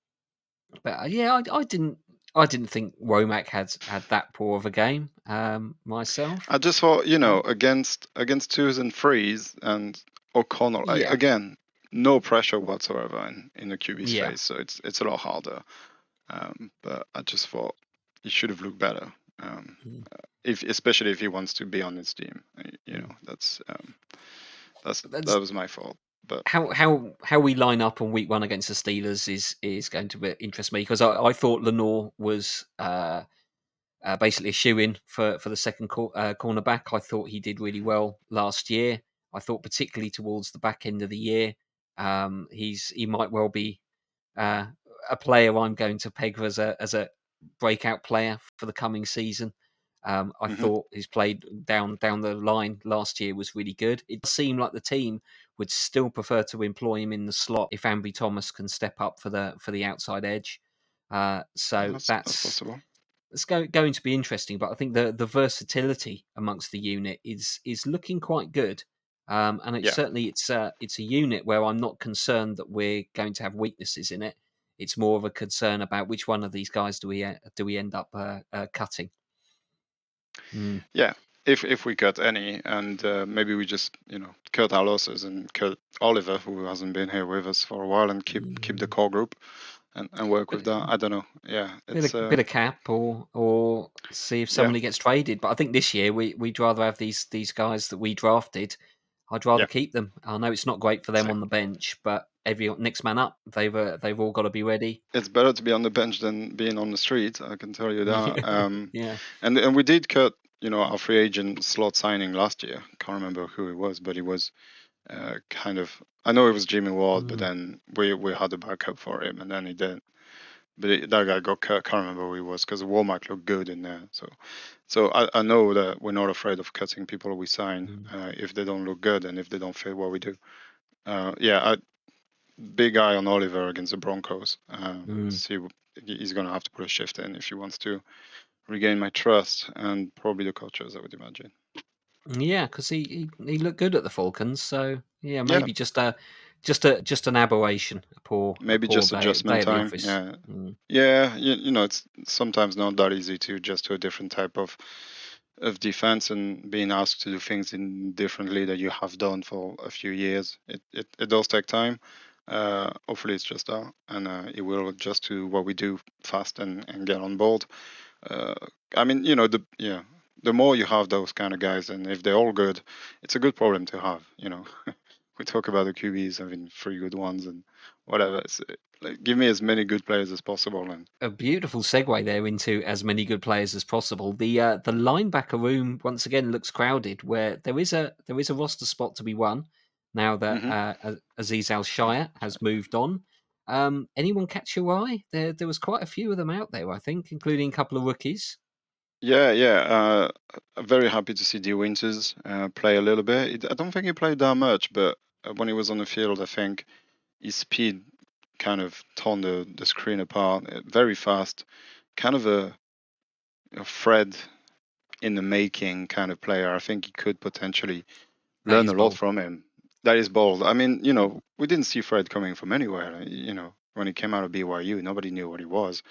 Speaker 2: but uh, yeah, I, I didn't I didn't think Womack had had that poor of a game um, myself.
Speaker 3: I just thought, you know, against against twos and threes and O'Connell, I, again, no pressure whatsoever in, in the QB's
Speaker 2: Yeah.
Speaker 3: face, so it's it's a lot harder. Um, but I just thought he should have looked better. Um,
Speaker 2: Mm.
Speaker 3: if especially if he wants to be on his team, uh, you
Speaker 2: Mm.
Speaker 3: know, that's um, that's
Speaker 2: That's-
Speaker 3: that was my fault. But
Speaker 2: how how how we line up on week one against the Steelers is is going to interest me because I, I thought Lenoir was uh, uh, basically a shoe in for for the second cor- uh, cornerback. I thought he did really well last year. I thought particularly towards the back end of the year, um, he's he might well be uh, a player I'm going to peg as a as a breakout player for the coming season. Um, I
Speaker 3: Mhm.
Speaker 2: thought his play down down the line last year was really good. It seemed like the team would still prefer to employ him in the slot if Ambry Thomas can step up for the for the outside edge. Uh, so
Speaker 3: that's,
Speaker 2: that's,
Speaker 3: that's possible.
Speaker 2: it's go, going to be interesting. But I think the the versatility amongst the unit is is looking quite good. Um, and it's
Speaker 3: Yeah.
Speaker 2: certainly it's a it's a unit where I'm not concerned that we're going to have weaknesses in it. It's more of a concern about which one of these guys do we uh, do we end up uh, uh, cutting. Mm.
Speaker 3: If if we cut any, and uh, maybe we just you know cut our losses and cut Oliver, who hasn't been here with us for a while, and keep keep the core group, and, and work with that. I don't know. Yeah,
Speaker 2: Bit
Speaker 3: it's
Speaker 2: of,
Speaker 3: uh,
Speaker 2: bit of cap, or or see if
Speaker 3: Yeah.
Speaker 2: somebody gets traded. But I think this year we we'd rather have these these guys that we drafted. I'd rather
Speaker 3: Yeah.
Speaker 2: keep them. I know it's not great for them
Speaker 3: Same.
Speaker 2: on the bench, but every next man up, they've uh, they've all got to be ready.
Speaker 3: it's better to be on the bench than being on the street. I can tell you that. (laughs) Um,
Speaker 2: Yeah,
Speaker 3: And and we did cut, you know, our free agent slot signing last year. Can't remember who it was, but it was uh, kind of. I know it was Jimmy Ward, but
Speaker 2: Mm.
Speaker 3: then we we had a backup for him, and then he didn't. But it, that guy got cut. I can't remember who he was because Womack looked good in there. So, so I, I know that we're not afraid of cutting people we sign
Speaker 2: Mm.
Speaker 3: uh, if they don't look good and if they don't fit what we do. Uh, yeah, I, big eye on Oliver against the Broncos. Uh,
Speaker 2: Mm.
Speaker 3: See, he's going to have to put a shift in if he wants to regain my trust and probably the coaches, I would imagine.
Speaker 2: yeah, because he, he he looked good at the Falcons. So yeah, maybe just a just a just an aberration. A poor a
Speaker 3: Maybe
Speaker 2: poor
Speaker 3: just
Speaker 2: day,
Speaker 3: adjustment
Speaker 2: day
Speaker 3: time. Yeah,
Speaker 2: Mm.
Speaker 3: yeah. You, you know, it's sometimes not that easy to adjust to a different type of of defense and being asked to do things in differently that you have done for a few years. It it, it does take time. Uh, hopefully it's just that, and uh, it will adjust to what we do fast and, and get on board. Uh, I mean, you know, the yeah, the more you have those kind of guys, and if they're all good, it's a good problem to have. You know, (laughs) we talk about the QBs having three good ones and whatever. It's, uh, like, give me as many good players as possible, and
Speaker 2: a beautiful segue there into as many good players as possible. The uh, the linebacker room once again looks crowded, where there is a there is a roster spot to be won now that
Speaker 3: Mhm.
Speaker 2: uh, Azeez Al-Shaair has moved on. Um, anyone catch your eye? There there was quite a few of them out there, I think, including a couple of rookies.
Speaker 3: Yeah, yeah. Uh, I'm very happy to see Dee Winters uh, play a little bit. It- I don't think he played that much, but uh, when he was on the field, I think his speed kind of torn the, the screen apart. uh, Very fast, kind of a, a Fred in the making kind of player. I think he could potentially
Speaker 2: That
Speaker 3: learn a lot
Speaker 2: bold.
Speaker 3: from him. That is bold. I mean, you know, we didn't see Fred coming from anywhere. You know, when he came out of BYU, nobody knew what he was.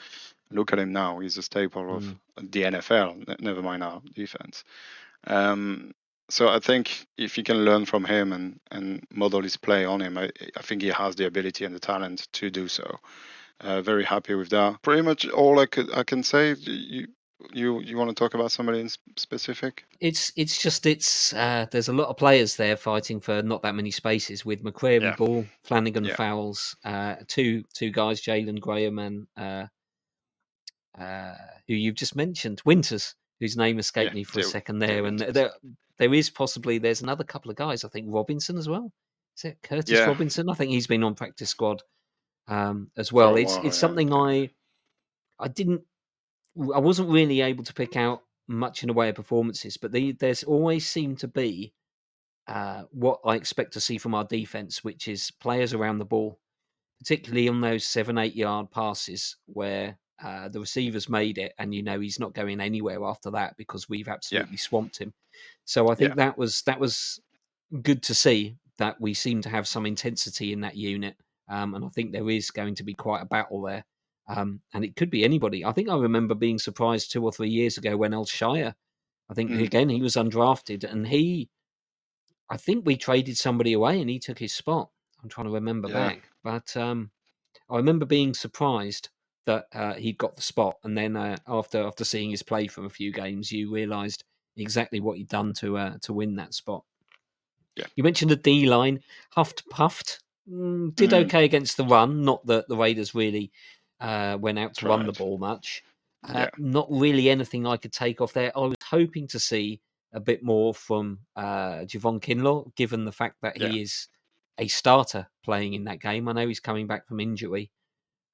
Speaker 3: Look at him now; he's a staple of the NFL. Never mind our defense. Um, so I think if you can learn from him and, and model his play on him, I, I think he has the ability and the talent to do so. Uh, very happy with that. Pretty much all I could I can say. You you you want to talk about somebody in specific?
Speaker 2: It's it's just it's uh, there's a lot of players there fighting for not that many spaces with McCreary
Speaker 3: Yeah.
Speaker 2: Ball, Flanagan
Speaker 3: Yeah.
Speaker 2: Fowles, uh, two two guys, Jalen Graham and uh, who you've just mentioned, Winters, whose name escaped
Speaker 3: Yeah,
Speaker 2: me for a second there, and
Speaker 3: Winters.
Speaker 2: there there is possibly there's another couple of guys. I think Robinson as well. Is it Curtis
Speaker 3: Yeah.
Speaker 2: Robinson? I think he's been on practice squad um, as well. It's
Speaker 3: while,
Speaker 2: it's
Speaker 3: yeah,
Speaker 2: something. I I didn't I wasn't really able to pick out much in the way of performances, but the, there's always seemed to be uh, what I expect to see from our defense, which is players around the ball, particularly on those seven, eight yard passes where uh, the receivers made it, and you know he's not going anywhere after that because we've absolutely swamped him. So I think that was that was good to see that we seem to have some intensity in that unit, um, and I think there is going to be quite a battle there. Um, and it could be anybody. I think I remember being surprised two or three years ago when Al-Shaair, I think
Speaker 3: Mm.
Speaker 2: again he was undrafted, and he, I think we traded somebody away and he took his spot. I'm trying to remember
Speaker 3: Yeah.
Speaker 2: back, but um, I remember being surprised that uh, he'd got the spot, and then uh, after after seeing his play from a few games, you realised exactly what he'd done to uh, to win that spot.
Speaker 3: Yeah.
Speaker 2: You mentioned the D line, huffed puffed, mm, did
Speaker 3: Mm.
Speaker 2: okay against the run. Not that the Raiders really uh, went out to run the ball much. Uh,
Speaker 3: Yeah.
Speaker 2: Not really anything I could take off there. I was hoping to see a bit more from uh, Javon Kinlaw, given the fact that
Speaker 3: Yeah.
Speaker 2: he is a starter playing in that game. I know he's coming back from injury.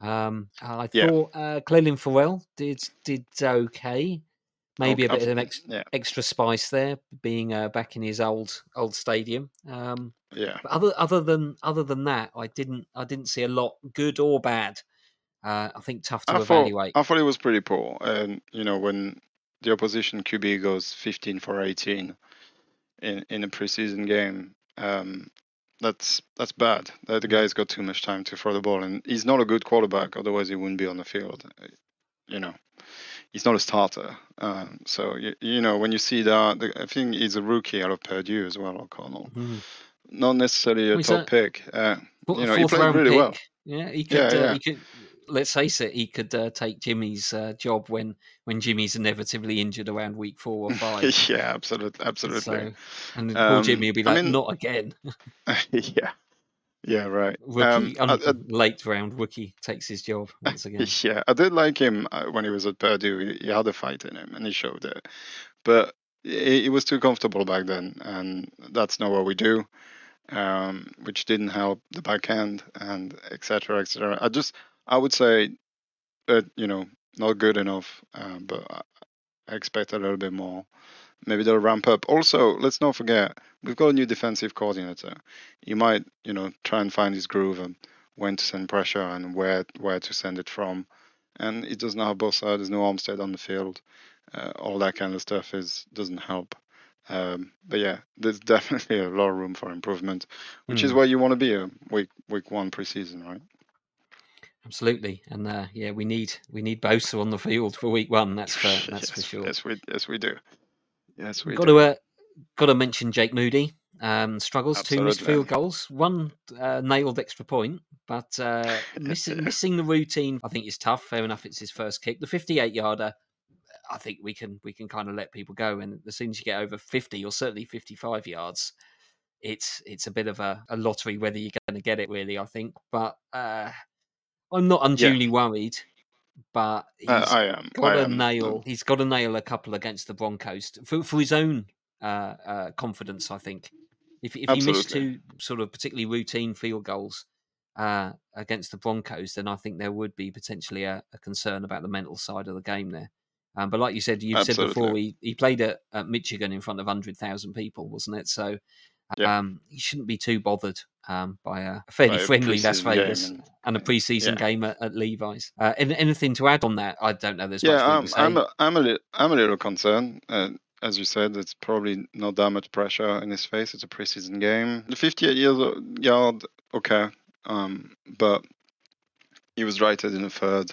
Speaker 2: Um, I
Speaker 3: Yeah.
Speaker 2: thought uh, Clelin Ferrell did did okay. Maybe a bit of an ex-
Speaker 3: yeah,
Speaker 2: extra spice there, being uh, back in his old old stadium. Um,
Speaker 3: yeah.
Speaker 2: but other other than other than that, I didn't I didn't see a lot, good or bad. Uh, I think tough to
Speaker 3: I thought
Speaker 2: evaluate.
Speaker 3: I thought it was pretty poor. And you know, when the opposition QB goes 15 for 18 in in a preseason game, um, that's that's bad. That the guy's got too much time to throw the ball, and he's not a good quarterback. Otherwise, he wouldn't be on the field. Uh, You know, he's not a starter. Um, so you, you know, when you see that, the, I think he's a rookie out of Purdue as well, O'Connell.
Speaker 2: Mhm.
Speaker 3: Not necessarily a
Speaker 2: Well,
Speaker 3: top
Speaker 2: a-
Speaker 3: pick. Uh, you know, he played really
Speaker 2: pick.
Speaker 3: well.
Speaker 2: Yeah, he could.
Speaker 3: Yeah,
Speaker 2: uh,
Speaker 3: yeah.
Speaker 2: He could. Let's face it, he could uh, take Jimmy's uh, job when when Jimmy's inevitably injured around week four or (laughs) five.
Speaker 3: yeah, absolutely, absolutely.
Speaker 2: So, and poor
Speaker 3: Um,
Speaker 2: Jimmy will be
Speaker 3: I
Speaker 2: like,
Speaker 3: mean-
Speaker 2: not again. (laughs)
Speaker 3: yeah, yeah, right.
Speaker 2: Rookie,
Speaker 3: Um,
Speaker 2: un-
Speaker 3: I- I-
Speaker 2: late round rookie takes his job once (laughs) again.
Speaker 3: Yeah, I did like him uh, when he was at Purdue. He, he had a fight in him, and he showed it. But he, he was too comfortable back then, and that's not what we do. Um, which didn't help the back end, and etc. etc. I just, I would say, that you know, not good enough. Um, but I, expect a little bit more. Maybe they'll ramp up. Also, let's not forget we've got a new defensive coordinator. You might, you know, try and find his groove and when to send pressure and where where to send it from. And it doesn't have both sides. There's no Armstead on the field. Uh, all that kind of stuff is doesn't help. Um, but yeah, there's (laughs) definitely a lot of room for improvement, which is
Speaker 2: Hmm.
Speaker 3: where you want to be a week week one preseason, right?
Speaker 2: Absolutely, and uh, yeah, we need we need Bosa on the field for week one. That's for (laughs) that's
Speaker 3: yes,
Speaker 2: for sure.
Speaker 3: Yes, we yes we do. Yes, we
Speaker 2: got
Speaker 3: do.
Speaker 2: to uh, got to mention Jake Moody. Um, struggles two missed field goals, one uh, nailed extra point, but uh, (laughs) missing missing the routine. I think is tough. Fair enough, it's his first kick. The fifty-eight yarder, I think we can we can kind of let people go. And as soon as you get over fifty, or certainly fifty-five yards, it's it's a bit of a, a lottery whether you're going to get it. Really, I think. But uh, I'm not unduly worried. But he's
Speaker 3: Uh, I am.
Speaker 2: got
Speaker 3: I
Speaker 2: to
Speaker 3: am.
Speaker 2: nail. He's got to nail a couple against the Broncos for for his own uh, uh, confidence. I think if if he missed
Speaker 3: Absolutely.
Speaker 2: two sort of particularly routine field goals uh, against the Broncos, then I think there would be potentially a, a concern about the mental side of the game there. Um, but like you said, you've said before, he, he played at, at Michigan in front of hundred thousand people, wasn't it? So
Speaker 3: Yeah.
Speaker 2: um, he shouldn't be too bothered um, by a fairly
Speaker 3: By a
Speaker 2: friendly Las Vegas
Speaker 3: and-
Speaker 2: and a preseason
Speaker 3: Yeah.
Speaker 2: game at, at Levi's. Uh, anything to add on that? I don't know. There's
Speaker 3: Yeah, I'm. I'm, a, I'm a little, I'm a little concerned. Uh, as you said, it's probably not that much pressure in his face. It's a preseason game. The 58 years o- yard, okay, um, but he was righted in the third.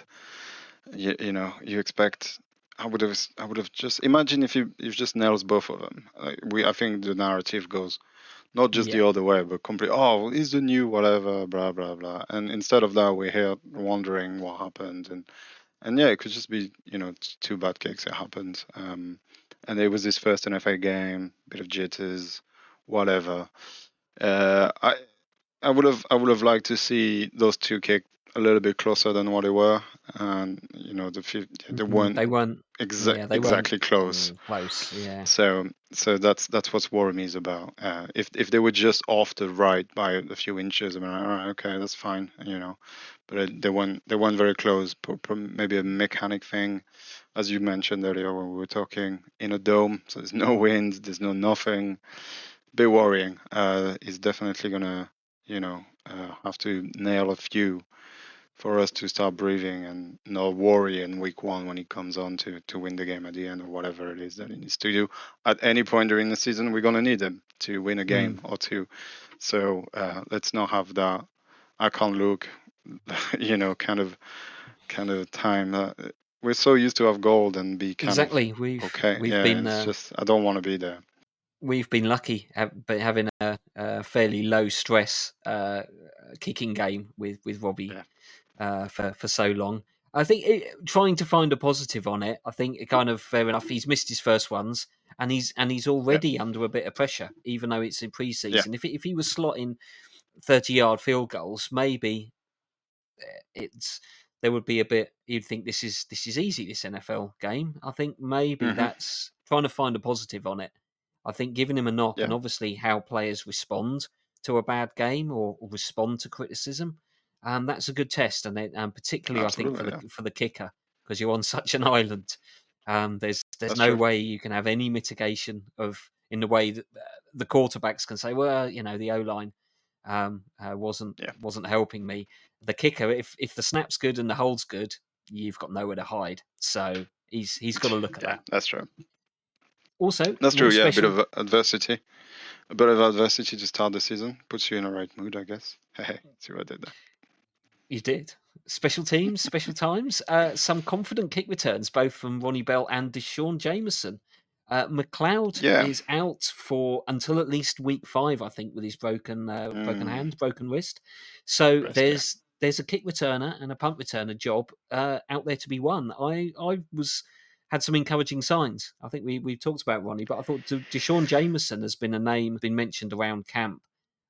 Speaker 3: You, you know, you expect. I would have, I would have just imagine if he, if just nails both of them. Like we, I think the narrative goes not just the other way, but complete. Oh, he's the new whatever, blah blah blah. And instead of that, we're here wondering what happened and and yeah, it could just be you know two bad kicks. It happened, um, and it was his first NFL game. Bit of jitters, whatever. Uh, I I would have I would have liked to see those two kicked a little bit closer than what they were, and you know the they
Speaker 2: Mhm.
Speaker 3: weren't
Speaker 2: They weren't
Speaker 3: exa-
Speaker 2: yeah, they weren't,
Speaker 3: exactly close.
Speaker 2: mm, close. Yeah.
Speaker 3: So so that's that's what's worrying me is about. Uh, if if they were just off the right by a few inches, I'm like, all right, okay, that's fine, you know. But it, they weren't they weren't very close. Maybe a mechanic thing, as you mentioned earlier when we were talking in a dome. So there's no wind, there's no nothing. be worrying. Uh, he's definitely gonna, you know, uh, have to nail a few for us to start breathing and not worry in week one when he comes on to to win the game at the end or whatever it is that he needs to do. At any point during the season, we're gonna need him to win a game or two. So uh, let's not have that. I can't look, (laughs) you know, kind of kind of time. Uh, we're so used to have gold and be kind
Speaker 2: Exactly. We've
Speaker 3: okay.
Speaker 2: we've
Speaker 3: yeah,
Speaker 2: been
Speaker 3: it's
Speaker 2: uh,
Speaker 3: just I don't want to be there.
Speaker 2: we've been lucky but having a, a fairly low stress uh, kicking game with with Robbie
Speaker 3: Yeah.
Speaker 2: Uh, for for so long. I think it, trying to find a positive on it. I think it kind of fair enough. He's missed his first ones, and he's and he's already yeah. under a bit of pressure, even though it's in preseason. Yeah. If if he was slotting thirty yard field goals, maybe eh, it's there would be a bit. You'd think this is this is easy. This NFL game. I think maybe mm-hmm. that's trying to find a positive on it. I think giving him a knock, yeah. and obviously how players respond to a bad game or, or respond to criticism um, that's a good test, and, um, particularly Absolutely, I think for the, for the kicker because you're on such an island. Um, there's there's that's no true. way you can have any mitigation of in the way that uh, the quarterbacks can say, well, you know, the O line um, uh, wasn't yeah. wasn't helping me. The kicker, if if the snap's good and the hold's good, you've got nowhere to hide. So he's he's got to look at
Speaker 3: yeah,
Speaker 2: that.
Speaker 3: That's true.
Speaker 2: Also,
Speaker 3: that's true. Yeah, special... a bit of adversity, a bit of adversity to start the season puts you in a right mood, I guess. (laughs) Hey, see what I did there.
Speaker 2: You did. Special teams, special (laughs) times. Uh, some confident kick returns, both from Ronnie Bell and D'Shawn Jamison. Uh, McCloud yeah. is out for until at least week five, I think, with his broken uh, mm. broken hand, broken wrist. So Rest, there's there's a kick returner and a punt returner job uh, out there to be won. I I was had some encouraging signs. I think we we talked about Ronnie, but I thought D'Shawn Jamison has been a name been mentioned around camp.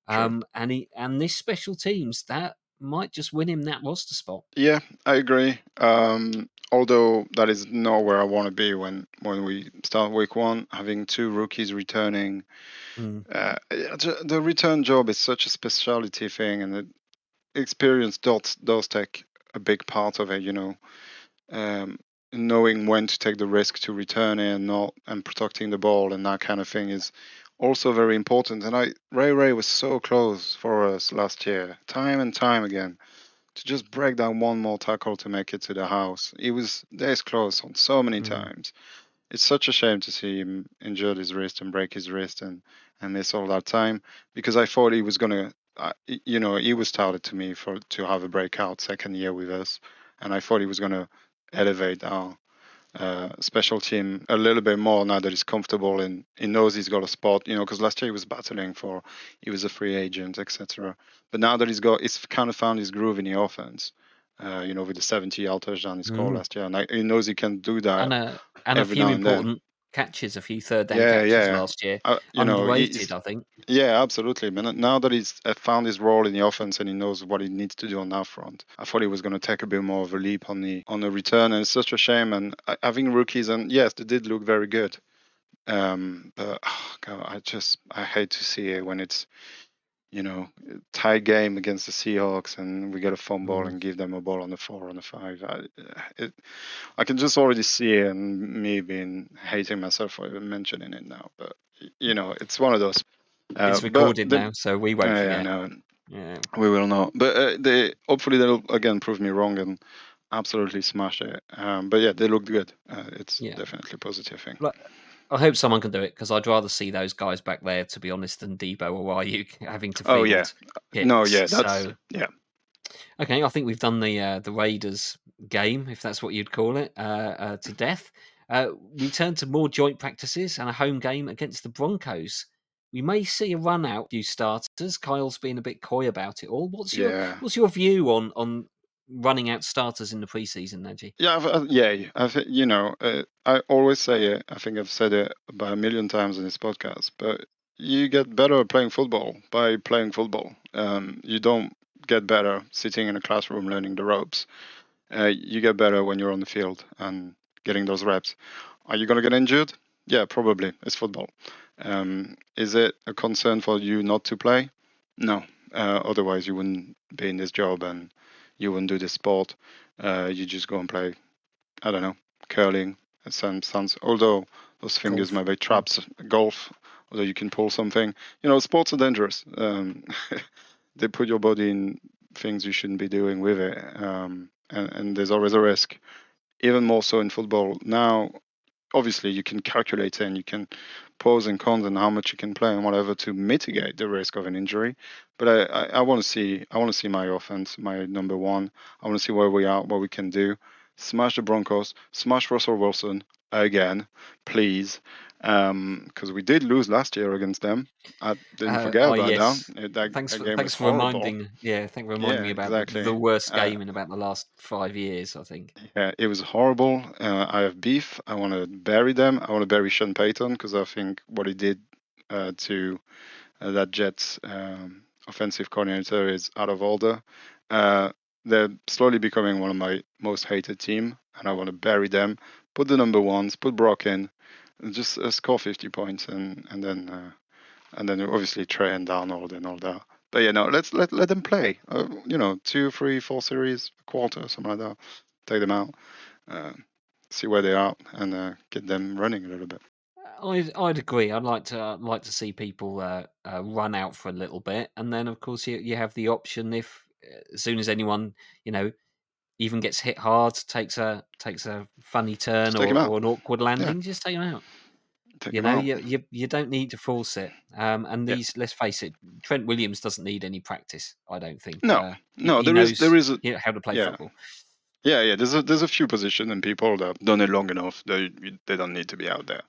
Speaker 2: Um, and he and this special teams that might just win him that roster spot.
Speaker 3: Yeah, I agree. Um, although that is not where I want to be when when we start week one, having two rookies returning. Mm. Uh, the return job is such a specialty thing, and the experience does does take a big part of it. You know, um, knowing when to take the risk to return it and not and protecting the ball and that kind of thing is also very important. And I Ray Ray was so close for us last year, time and time again, to just break down one more tackle to make it to the house. He was this close on so many mm. times. It's such a shame to see him injure his wrist and break his wrist and and miss all that time because I thought he was gonna. Uh, you know, he was touted to me for to have a breakout second year with us, and I thought he was gonna elevate our uh, special team a little bit more now that he's comfortable and he knows he's got a spot. You know, because last year he was battling for he was a free agent, etc. But now that he's got, he's kind of found his groove in the offense. Uh, you know, with the 70 yard touchdown he scored mm. last year, and I, he knows he can do that.
Speaker 2: And a, and a few important catches, a few third down yeah, catches yeah. last year. Uh, you Underrated, know, I think.
Speaker 3: Yeah, absolutely. But now that he's uh, found his role in the offense and he knows what he needs to do on that front, I thought he was going to take a bit more of a leap on the on the return, and it's such a shame. And uh, having rookies, and yes, they did look very good. Um, but oh (sighs) God, I just I hate to see it when it's you know, tie game against the Seahawks and we get a fumble mm. and give them a ball on the four on the five. I, it, I can just already see it and me being hating myself for even mentioning it now. But you know, it's one of those.
Speaker 2: Uh, it's recorded the, now, so we won't. Uh, forget. Yeah, no,
Speaker 3: yeah, we will not. But uh, they hopefully they'll again prove me wrong and absolutely smash it. Um, but yeah, they looked good. Uh, it's yeah. definitely a positive thing.
Speaker 2: Like, I hope someone can do it because I'd rather see those guys back there, to be honest, than Deebo or Aiyuk (laughs) having to.
Speaker 3: oh yeah, hits. no, yeah, so, yeah.
Speaker 2: Okay, I think we've done the uh, the Raiders game, if that's what you'd call it, uh, uh, to death. Uh, we turn to more joint practices and a home game against the Broncos. We may see a run out few starters. Kyle's been a bit coy about it all. What's your yeah. what's your view on on running out starters in the preseason, Najee.
Speaker 3: Yeah, I've, yeah. I've, you know, uh, I always say it. I think I've said it about a million times in this podcast. But you get better playing football by playing football. Um, you don't get better sitting in a classroom learning the ropes. Uh, you get better when you're on the field and getting those reps. Are you going to get injured? Yeah, probably. It's football. Um, is it a concern for you not to play? No. Uh, otherwise, you wouldn't be in this job and you wouldn't do the sport. Uh, you just go and play, I don't know, curling. Some sounds, although those fingers golf. might be traps, golf, although you can pull something. You know, sports are dangerous. Um, (laughs) they put your body in things you shouldn't be doing with it, um, and, and there's always a risk. Even more so in football now. Obviously, you can calculate and you can pros and cons and how much you can play and whatever to mitigate the risk of an injury. But I, I, I want to see I want to see my offense, my number one. I want to see where we are, what we can do. Smash the Broncos, smash Russell Wilson again, please. because um, we did lose last year against them. I didn't
Speaker 2: Uh,
Speaker 3: forget
Speaker 2: oh
Speaker 3: about
Speaker 2: yes,
Speaker 3: that. That,
Speaker 2: thanks
Speaker 3: that
Speaker 2: for thanks for reminding. Yeah, thank for reminding
Speaker 3: Yeah,
Speaker 2: me about
Speaker 3: exactly.
Speaker 2: the worst
Speaker 3: Uh,
Speaker 2: game in about the last five years. I think.
Speaker 3: Yeah, it was horrible. Uh, I have beef. I want to bury them. I want to bury Sean Payton because I think what he did uh, to uh, that Jets um, offensive coordinator is out of order. Uh, they're slowly becoming one of my most hated team, and I want to bury them. Put the number ones. Put Brock in. Just uh, score 50 points, and and then uh, and then obviously Trey and Darnold and all that. But yeah, no, let's let let them play. Uh, you know, two, three, four series, a quarter, something like that. Take them out, uh, see where they are, and uh, get them running a little bit.
Speaker 2: I'd, I'd agree. I'd like to like to see people uh, uh, run out for a little bit, and then of course you you have the option if as soon as anyone you know even gets hit hard, takes a takes a funny turn or, or an awkward
Speaker 3: Yeah,
Speaker 2: landing, just take him out.
Speaker 3: take
Speaker 2: You know,
Speaker 3: out.
Speaker 2: you, you you don't need to force it. Um, and
Speaker 3: Yeah.
Speaker 2: these, let's face it, Trent Williams doesn't need any practice. I don't think.
Speaker 3: No,
Speaker 2: Uh,
Speaker 3: no,
Speaker 2: he
Speaker 3: there is there is a
Speaker 2: how to play
Speaker 3: yeah.
Speaker 2: football.
Speaker 3: Yeah, yeah. There's a there's a few positions and people that have done it long enough. They they don't need to be out there.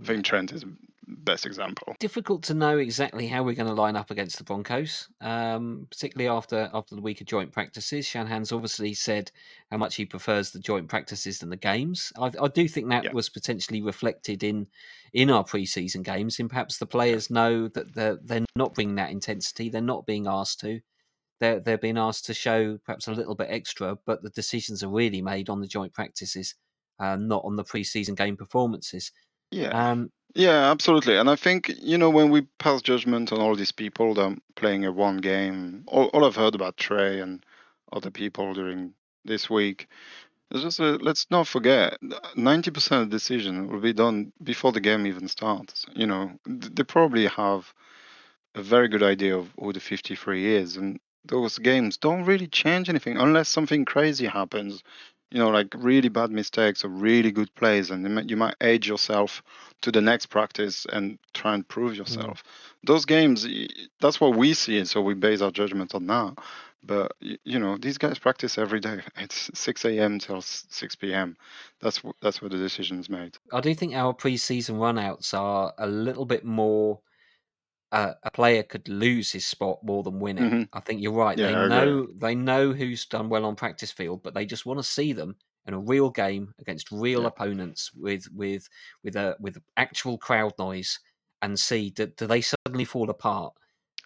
Speaker 3: I think Trent is best example.
Speaker 2: difficult to know exactly how we're going to line up against the Broncos, um, particularly after after the week of joint practices. Shanahan's obviously said how much he prefers the joint practices than the games. I, I do think that
Speaker 3: Yeah.
Speaker 2: was potentially reflected in in our preseason games. In perhaps the players know that they're they're not bringing that intensity. They're not being asked to. They're they're being asked to show perhaps a little bit extra, but the decisions are really made on the joint practices, uh, not on the preseason game performances.
Speaker 3: Yeah.
Speaker 2: Um,
Speaker 3: Yeah, absolutely. And I think, you know, when we pass judgment on all these people that are playing a one game, all, all I've heard about Trey and other people during this week, is just a, let's not forget, 90% of the decision will be done before the game even starts. You know, they probably have a very good idea of who the 53 is. And those games don't really change anything unless something crazy happens. You know, like really bad mistakes or really good plays, and you might, age yourself to the next practice and try and prove mm. yourself. Those games, that's what we see, and so we base our judgment on that. But you know, these guys practice every day. (laughs) It's 6 a.m. till 6 p.m. That's that's where the decision is made.
Speaker 2: I do think our preseason runouts are a little bit more. A player could lose his spot more than win it.
Speaker 3: hmm
Speaker 2: I think you're right.
Speaker 3: Yeah,
Speaker 2: they
Speaker 3: I agree.
Speaker 2: know they know who's done well on practice field, but they just want to see them in a real game against real
Speaker 3: Yeah.
Speaker 2: opponents with with with a with actual crowd noise and see do, do they suddenly fall apart?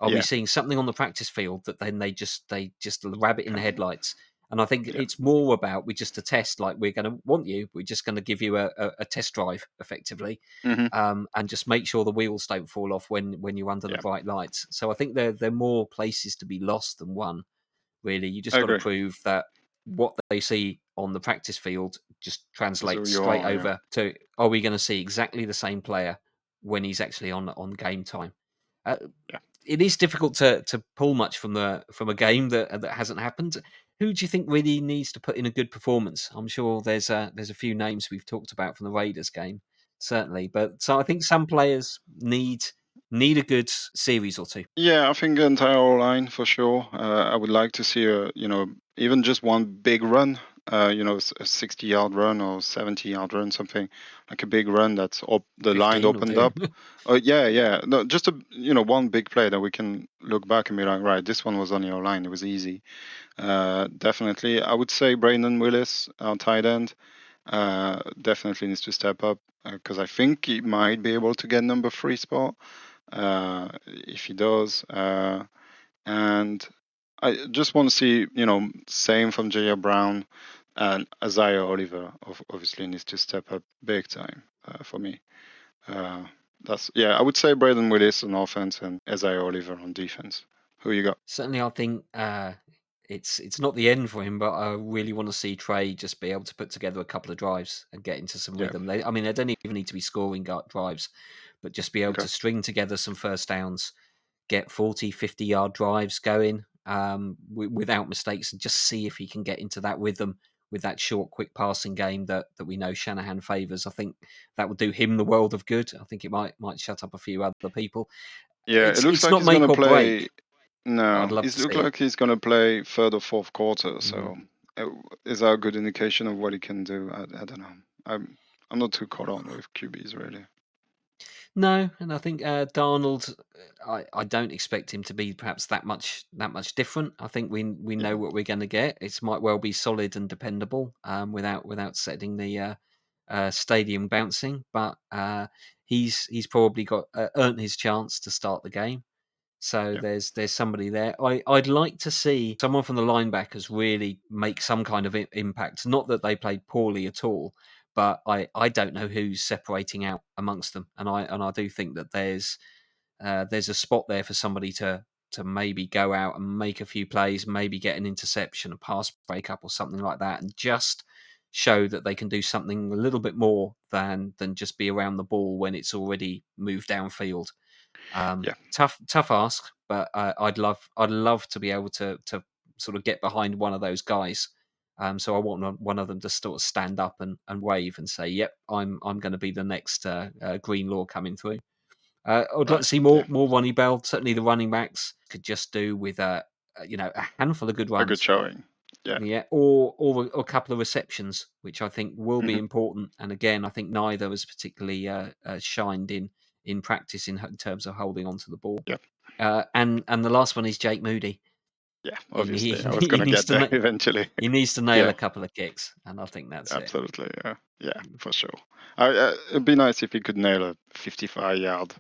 Speaker 2: Are we seeing something on the practice field that then they just they just rabbit in the headlights? And I think
Speaker 3: Yeah.
Speaker 2: it's more about we just a test like we're going to want you. We're just going to give you a, a, a test drive effectively
Speaker 3: hmm
Speaker 2: um, and just make sure the wheels don't fall off when when you're under the bright lights. So I think there there are more places to be lost than one. Really, you just got to prove that what they see on the practice field just translates
Speaker 3: you
Speaker 2: straight
Speaker 3: are, yeah.
Speaker 2: over to are we going to see exactly the same player when he's actually on on game time? Uh,
Speaker 3: Yeah.
Speaker 2: it is difficult to to pull much from the from a game that that hasn't happened. Who do you think really needs to put in a good performance? I'm sure there's a there's a few names we've talked about from the Raiders game, certainly. But so I think some players need need a good series or two.
Speaker 3: Yeah, I think the entire line for sure. Uh, I would like to see a, you know, even just one big run. Uh, you know, a 60 yard run or 70 yard run, something like a big run that's op- the line opened up. Oh (laughs) yeah, yeah. No, just a you know one big play that we can look back and be like, right, this one was on your line. It was easy. Uh, definitely, I would say Brayden Willis, our tight end, uh, definitely needs to step up because I think he might be able to get number three spot uh, if he does. Uh, and I just want to see, you know, same from J.R. Brown and Isaiah Oliver. Obviously, needs to step up big time uh, for me. Uh, that's yeah. I would say Brayden Willis on offense and Isaiah Oliver on defense. Who you got?
Speaker 2: Certainly, I think uh, it's it's not the end for him, but I really want to see Trey just be able to put together a couple of drives and get into some
Speaker 3: Yeah.
Speaker 2: rhythm. They, I mean, they don't even need to be scoring drives, but just be able
Speaker 3: Okay.
Speaker 2: to string together some first downs, get 40, 50 yard drives going um, w- without mistakes, and just see if he can get into that rhythm with that short, quick passing game that, that we know Shanahan favours. I think that would do him the world of good. I think it might might shut up a few other people.
Speaker 3: Yeah,
Speaker 2: It's-
Speaker 3: it looks
Speaker 2: it's
Speaker 3: like
Speaker 2: not
Speaker 3: he's
Speaker 2: make
Speaker 3: gonna
Speaker 2: or
Speaker 3: play.
Speaker 2: break.
Speaker 3: No, it looks like he's gonna play third or fourth quarter. So, uh, is that a good indication of what he can do? I, I don't know. I'm I'm not too caught on with QBs really.
Speaker 2: No, and I think uh, Darnold. I, I don't expect him to be perhaps that much that much different. I think we we know what we're going to get. It might well be solid and dependable, um, without without setting the uh, uh, stadium bouncing. But uh, he's he's probably got uh, earned his chance to start the game. So
Speaker 3: Yeah.
Speaker 2: there's there's somebody there. I I'd like to see someone from the linebackers really make some kind of impact. Not that they played poorly at all, but I I don't know who's separating out amongst them, and I and I do think that there's uh, there's a spot there for somebody to to maybe go out and make a few plays, maybe get an interception, a pass breakup, or something like that, and just show that they can do something a little bit more than than just be around the ball when it's already moved downfield. Um,
Speaker 3: Yeah.
Speaker 2: Tough, tough ask, but uh, I'd love, I'd love to be able to to sort of get behind one of those guys. Um, so I want one- of them to sort of stand up and, and wave and say, "Yep, I'm I'm going to be the next uh, uh, Greenlaw coming through." Uh, I'd like to see more more Ronnie Bell. Certainly, the running backs could just do with uh, uh, you know a handful of good
Speaker 3: A good showing. Yeah.
Speaker 2: Yeah, or or a, or a couple of receptions, which I think will be
Speaker 3: Mhm.
Speaker 2: important. And again, I think neither has particularly uh, uh, shined in in practice in, in terms of holding on to the ball.
Speaker 3: Yep.
Speaker 2: Uh, and and the last one is Jake Moody.
Speaker 3: Yeah, obviously. (laughs)
Speaker 2: he-
Speaker 3: I was going to
Speaker 2: needs
Speaker 3: get
Speaker 2: to
Speaker 3: there
Speaker 2: ma- (laughs)
Speaker 3: eventually.
Speaker 2: He needs to nail
Speaker 3: Yeah.
Speaker 2: a couple of kicks, and I think that's it.
Speaker 3: Absolutely, yeah, yeah, for sure. I, uh, it'd be nice if he could nail a 55 yard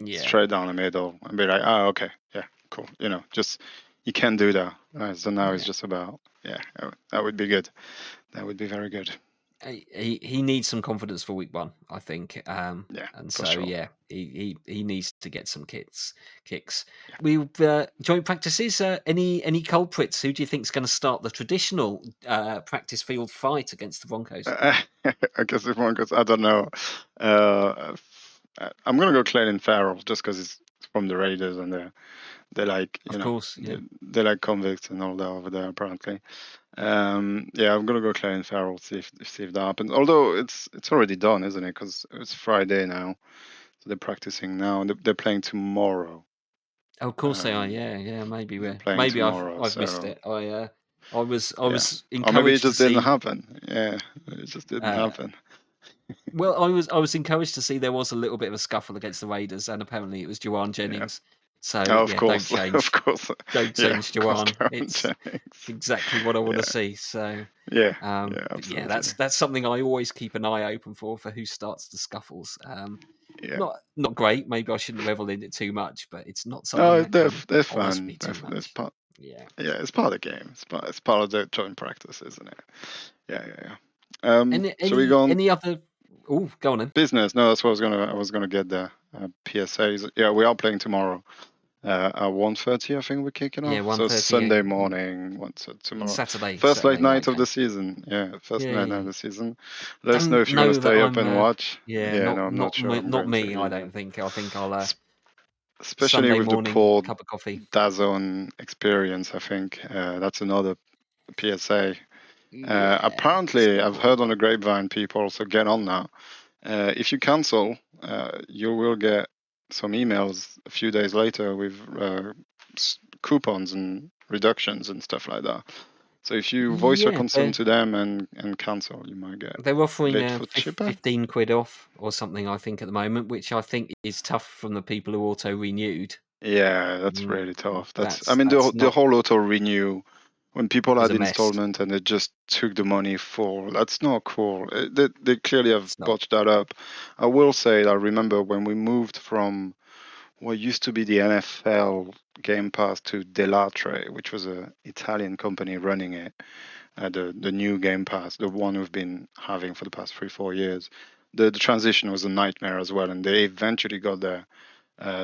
Speaker 2: Yeah,
Speaker 3: straight down the middle and be like, oh, okay, yeah, cool. You know, just you can do that. Uh, so now it's just about, yeah, that would be good. That would be very good.
Speaker 2: He he- needs some confidence for week one, I think. Um,
Speaker 3: Yeah,
Speaker 2: and so
Speaker 3: sure.
Speaker 2: yeah, he, he he needs to get some kicks kicks. We've uh, joint practices. Uh, any any culprits? Who do you think is going to start the traditional uh, practice field fight against the Broncos?
Speaker 3: Uh, (laughs) I guess one goes, I don't know. Uh, uh, I'm gonna go Clelin Ferrell just because it's from the Raiders and they're they like you
Speaker 2: of
Speaker 3: know
Speaker 2: course, yeah.
Speaker 3: they, they like convicts and all that over there apparently. Um, yeah, I'm gonna go Clelin Ferrell see if see if that happens. Although it's it's already done, isn't it? Because it's Friday now, so they're practicing now. and They're, they're playing tomorrow.
Speaker 2: Oh, of course they are.
Speaker 3: um,
Speaker 2: Yeah, yeah. Maybe we're maybe
Speaker 3: tomorrow,
Speaker 2: I've I've missed it. I uh, I was I
Speaker 3: Yeah.
Speaker 2: was
Speaker 3: Or
Speaker 2: encouraged
Speaker 3: maybe it just didn't
Speaker 2: see.
Speaker 3: happen. Yeah, it just didn't
Speaker 2: Uh,
Speaker 3: happen.
Speaker 2: Well, I was I was encouraged to see there was a little bit of a scuffle against the Raiders, and apparently it was Jauan Jennings. So
Speaker 3: Oh, of
Speaker 2: yeah, (laughs)
Speaker 3: course,
Speaker 2: don't change.
Speaker 3: of course.
Speaker 2: Don't change
Speaker 3: Jawan
Speaker 2: It's
Speaker 3: Jennings.
Speaker 2: exactly what I want
Speaker 3: Yeah.
Speaker 2: to see. So
Speaker 3: Yeah,
Speaker 2: um,
Speaker 3: Yeah,
Speaker 2: yeah, that's that's something I always keep an eye open for for who starts the scuffles. Um,
Speaker 3: yeah.
Speaker 2: Not not great. Maybe I shouldn't revel in it too much, but it's not something
Speaker 3: Oh, they're they're fun. They're,
Speaker 2: too
Speaker 3: it's
Speaker 2: much.
Speaker 3: part.
Speaker 2: Yeah.
Speaker 3: Yeah, it's part of the game. It's part. It's part of the joint practice, isn't it? Yeah, yeah, yeah. Um,
Speaker 2: Any
Speaker 3: so we
Speaker 2: any
Speaker 3: go on
Speaker 2: any other? Oh, go on then.
Speaker 3: business. No, that's what I was gonna. I was gonna get there. Uh, PSAs. Yeah, we are playing tomorrow. Uh, at 1.30, I think we're kicking off.
Speaker 2: Yeah,
Speaker 3: so
Speaker 2: 1:30, yeah.
Speaker 3: Sunday morning. What's it tomorrow?
Speaker 2: Saturday.
Speaker 3: First late
Speaker 2: Saturday
Speaker 3: night of the season. Yeah, first
Speaker 2: Yeah,
Speaker 3: night
Speaker 2: yeah.
Speaker 3: of the season. Let us know if you want to stay up
Speaker 2: I'm,
Speaker 3: and
Speaker 2: uh,
Speaker 3: watch.
Speaker 2: Yeah,
Speaker 3: Yeah,
Speaker 2: not
Speaker 3: no, I'm
Speaker 2: not
Speaker 3: not sure.
Speaker 2: me,
Speaker 3: I'm
Speaker 2: not me. I don't think. I think I'll uh,
Speaker 3: Especially
Speaker 2: Sunday
Speaker 3: with
Speaker 2: morning
Speaker 3: the poor
Speaker 2: cup of coffee.
Speaker 3: DAZN experience, I think uh, that's another PSA. Uh,
Speaker 2: Yeah,
Speaker 3: apparently,
Speaker 2: it's
Speaker 3: I've heard on the grapevine people also get on now. Uh, if you cancel, uh, you will get some emails a few days later with uh, coupons and reductions and stuff like that. So if you voice your
Speaker 2: Yeah,
Speaker 3: concern
Speaker 2: they're-
Speaker 3: to them and, and cancel, you might get.
Speaker 2: They're offering uh,
Speaker 3: for
Speaker 2: fif- 15 quid off or something, I think, at the moment, which I think is tough from the people who auto renewed.
Speaker 3: Yeah, that's
Speaker 2: Mm,
Speaker 3: really tough. That's,
Speaker 2: that's-
Speaker 3: I mean the
Speaker 2: that's
Speaker 3: the
Speaker 2: not-
Speaker 3: whole auto renew when people had installment and they just took the money for that's not cool. Uh, They they clearly have
Speaker 2: It's not.
Speaker 3: botched that up. I will say I remember when we moved from what used to be the NFL Game Pass to Deltatre, which was an Italian company running it. Uh, the the new Game Pass, the one we've been having for the past three four years. The the transition was a nightmare as well, and they eventually got their uh,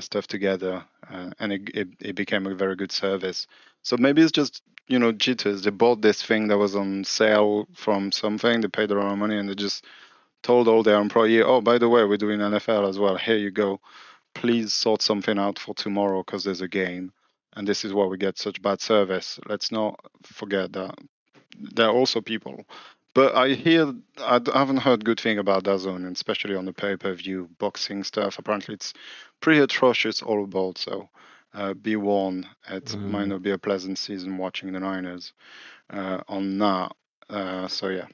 Speaker 3: stuff together, uh, and it, it it became a very good service. So maybe it's just you know jitters. They bought this thing that was on sale from something. They paid a lot of money, and they just told all their employee, "Oh, by the way, we're doing NFL as well. Here you go. Please sort something out for tomorrow because there's a game, and this is why we get such bad service. Let's not forget that there are also people." But I hear I haven't heard good thing about DAZN, and especially on the pay-per-view boxing stuff. Apparently, it's pretty atrocious all about. So uh, be warned, it might
Speaker 2: Mm.
Speaker 3: not be a pleasant season watching the Niners uh, on that. Uh, so yeah,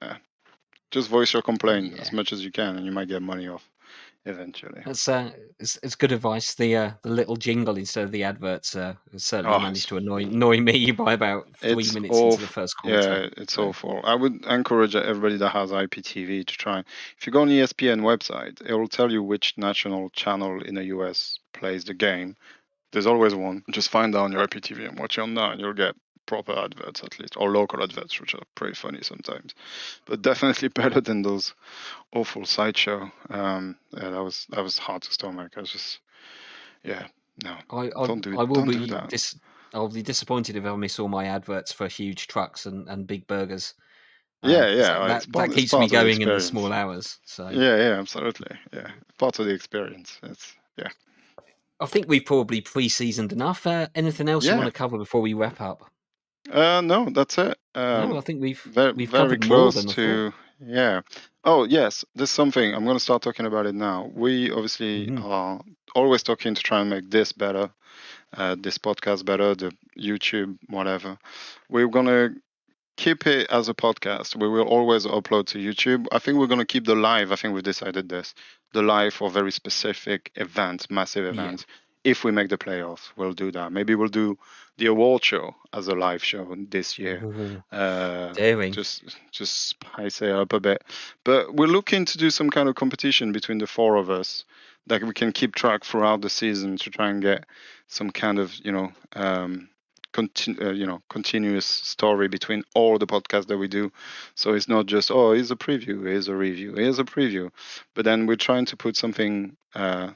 Speaker 3: uh, just voice your complaint as much as you can, and you might get money off eventually.
Speaker 2: That's uh, it's, it's good advice. The uh, the little jingle instead of the adverts uh, certainly
Speaker 3: Oh,
Speaker 2: managed to annoy annoy me (laughs) by about three minutes into the first quarter.
Speaker 3: Yeah, it's
Speaker 2: so-
Speaker 3: awful. I would encourage everybody that has IPTV to try. If you go on E ESPN website, it will tell you which national channel in the US plays the game. There's always one. Just find out on your IPTV and watch it on there, and you'll get proper adverts at least, or local adverts, which are pretty funny sometimes. But definitely (laughs) better than those awful sideshow. Um, yeah, that was that was hard to stomach. I was just, yeah, no.
Speaker 2: I I,
Speaker 3: Don't do-
Speaker 2: I will
Speaker 3: don't do
Speaker 2: be dis- I'll be disappointed if I miss all my adverts for huge trucks and, and big burgers. Uh,
Speaker 3: Yeah, yeah,
Speaker 2: that, that,
Speaker 3: part-
Speaker 2: that keeps me
Speaker 3: of the
Speaker 2: going in the small hours. So
Speaker 3: Yeah, yeah, absolutely. Yeah, part of the experience. It's yeah.
Speaker 2: I think we've probably pre-seasoned enough. Uh, anything else you want to cover before we wrap up?
Speaker 3: Uh, no, that's it. Um,
Speaker 2: no, I think we've
Speaker 3: very,
Speaker 2: we've
Speaker 3: very close
Speaker 2: than I thought.
Speaker 3: to yeah. Oh yes, there's something I'm going to start talking about it now. We obviously
Speaker 2: Mhm.
Speaker 3: are always talking to try and make this better, uh, this podcast better, the YouTube whatever. We're going to keep it as a podcast. We will always upload to YouTube. I think we're going to keep the live. I think we've decided this. The live for very specific events, massive
Speaker 2: Yeah.
Speaker 3: If we make the playoffs, we'll do that. Maybe we'll do the award show as a live show this year.
Speaker 2: Ooh,
Speaker 3: Uh,
Speaker 2: daring.
Speaker 3: just just spice it up a bit. But we're looking to do some kind of competition between the four of us that we can keep track throughout the season to try and get some kind of you know um, continu- uh, you know continuous story between all the podcasts that we do. So it's not just oh here's a preview, here's a review, here's a preview, but then we're trying to put something. Uh,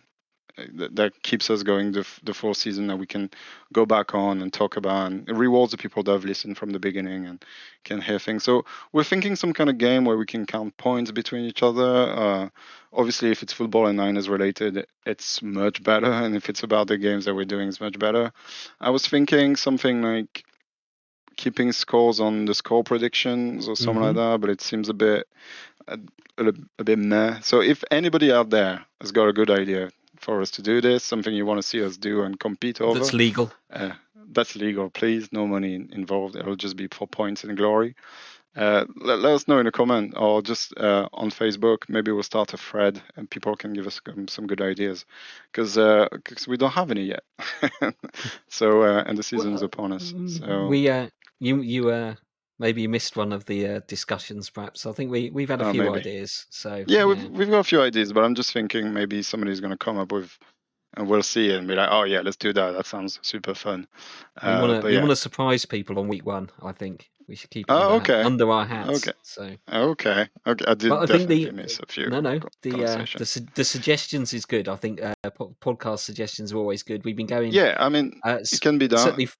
Speaker 3: that, that keeps us going the, f- the full season that we can go back on and talk about and it rewards the people that have listened from the beginning and can hear things. So we're thinking some kind of game where we can count points between each other. Uh, obviously, if it's football and Niners related, it's much better, (laughs) and if it's about the games that we're doing, it's much better. I was thinking something like keeping scores on the score predictions or something like that, but it seems a bit a, a, a bit meh. So if anybody out there has got a good idea for us to do this, something you want to see us do and compete over,
Speaker 2: That's legal.
Speaker 3: uh, that's legal, please. No money involved. It'll just be for points and glory. Uh, let, let us know in a comment or just uh, on Facebook. Maybe we'll start a thread and people can give us some, some good ideas because we don't have any yet. (laughs) so uh, and the season's
Speaker 2: Well,
Speaker 3: upon us.
Speaker 2: Mm,
Speaker 3: So
Speaker 2: We uh, you you uh, maybe you missed one of the uh, discussions. Perhaps I think we we've had a
Speaker 3: Oh,
Speaker 2: few
Speaker 3: maybe.
Speaker 2: ideas. So
Speaker 3: yeah, we've we've got a few ideas, but I'm just thinking maybe somebody's going to come up with. And we'll see and be like, oh yeah, let's do that. That sounds super fun.
Speaker 2: we
Speaker 3: Uh,
Speaker 2: want to
Speaker 3: but
Speaker 2: we
Speaker 3: yeah.
Speaker 2: want to surprise people on week one. I think we should keep it
Speaker 3: Oh,
Speaker 2: under,
Speaker 3: okay.
Speaker 2: under our hats.
Speaker 3: Okay.
Speaker 2: So
Speaker 3: Okay, okay. I did
Speaker 2: But I think
Speaker 3: definitely
Speaker 2: the-
Speaker 3: miss a few.
Speaker 2: no, no, the uh, the the suggestions is good. I think uh, po- podcast suggestions are always good. We've been going.
Speaker 3: Yeah, I mean,
Speaker 2: uh,
Speaker 3: it can be done.
Speaker 2: certainly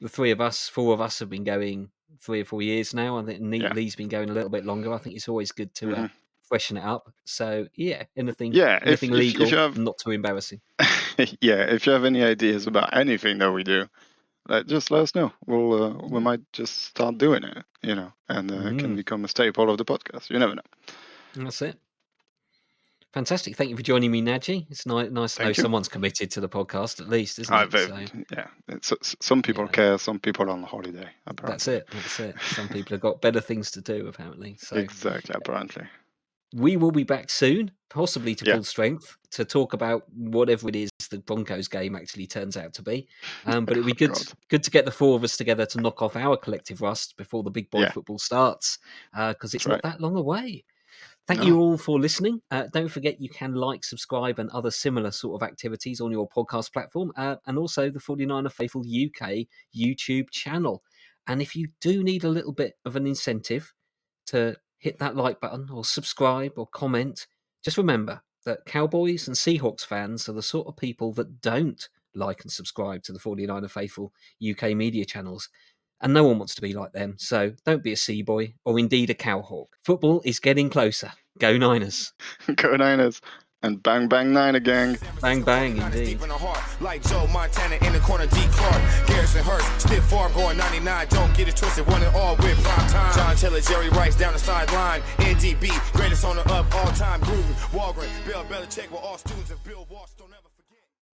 Speaker 2: the three of us, four of us have been going three or four years now. I think Ne-
Speaker 3: Yeah.
Speaker 2: Lee's been going a little bit longer. I think it's always good to uh,
Speaker 3: Mhm.
Speaker 2: freshen it up. So yeah, anything,
Speaker 3: Yeah,
Speaker 2: anything
Speaker 3: if- if
Speaker 2: legal,
Speaker 3: you have-
Speaker 2: not too embarrassing. (laughs)
Speaker 3: yeah, if you have any ideas about anything that we do, like, just let us know. We'll uh, we
Speaker 2: Mm.
Speaker 3: might just start doing it, you know, and uh, it can
Speaker 2: Mm.
Speaker 3: become a staple of the podcast. You never know.
Speaker 2: That's it. Fantastic. Thank you for joining me, Naji. It's ni- nice to know
Speaker 3: you.
Speaker 2: someone's committed to the podcast, at least, isn't
Speaker 3: I
Speaker 2: it?
Speaker 3: bet-
Speaker 2: So
Speaker 3: yeah, it's, s- some people
Speaker 2: Yeah.
Speaker 3: care, some people are on holiday. Apparently.
Speaker 2: that's it. That's it. Some people have got better things to do, apparently. So
Speaker 3: Exactly, apparently.
Speaker 2: we will be back soon, possibly to
Speaker 3: Yeah.
Speaker 2: full strength, to talk about whatever it is the Broncos game actually turns out to be. Um, but it'd be (laughs)
Speaker 3: Oh,
Speaker 2: good,
Speaker 3: God.
Speaker 2: good to get the four of us together to knock off our collective rust before the big boy
Speaker 3: Yeah.
Speaker 2: football starts, because it's
Speaker 3: That's
Speaker 2: not that long away. Thank
Speaker 3: No.
Speaker 2: you all for listening. Uh, don't forget you can like, subscribe, and other similar sort of activities on your podcast platform, uh, and also the 49er Faithful UK YouTube channel. And if you do need a little bit of an incentive to hit that like button or subscribe or comment, just remember that Cowboys and Seahawks fans are the sort of people that don't like and subscribe to the 49er Faithful UK media channels. And no one wants to be like them. So don't be a sea boy or indeed a cowhawk. Football is getting closer. Go Niners. (laughs)
Speaker 3: Go Niners and bang bang Niner gang.
Speaker 2: Bang, bang, indeed.
Speaker 1: Deep in the heart, like Joe Montana in the corner, D. Clark, Garrison Hearst, stiff farm going 99. Don't get it twisted, one and all with prime time. John Taylor, Jerry Rice down the sideline. NDB, greatest owner of all time. Gruden, Holmgren, Bill Belichick, were all students of Bill Walsh.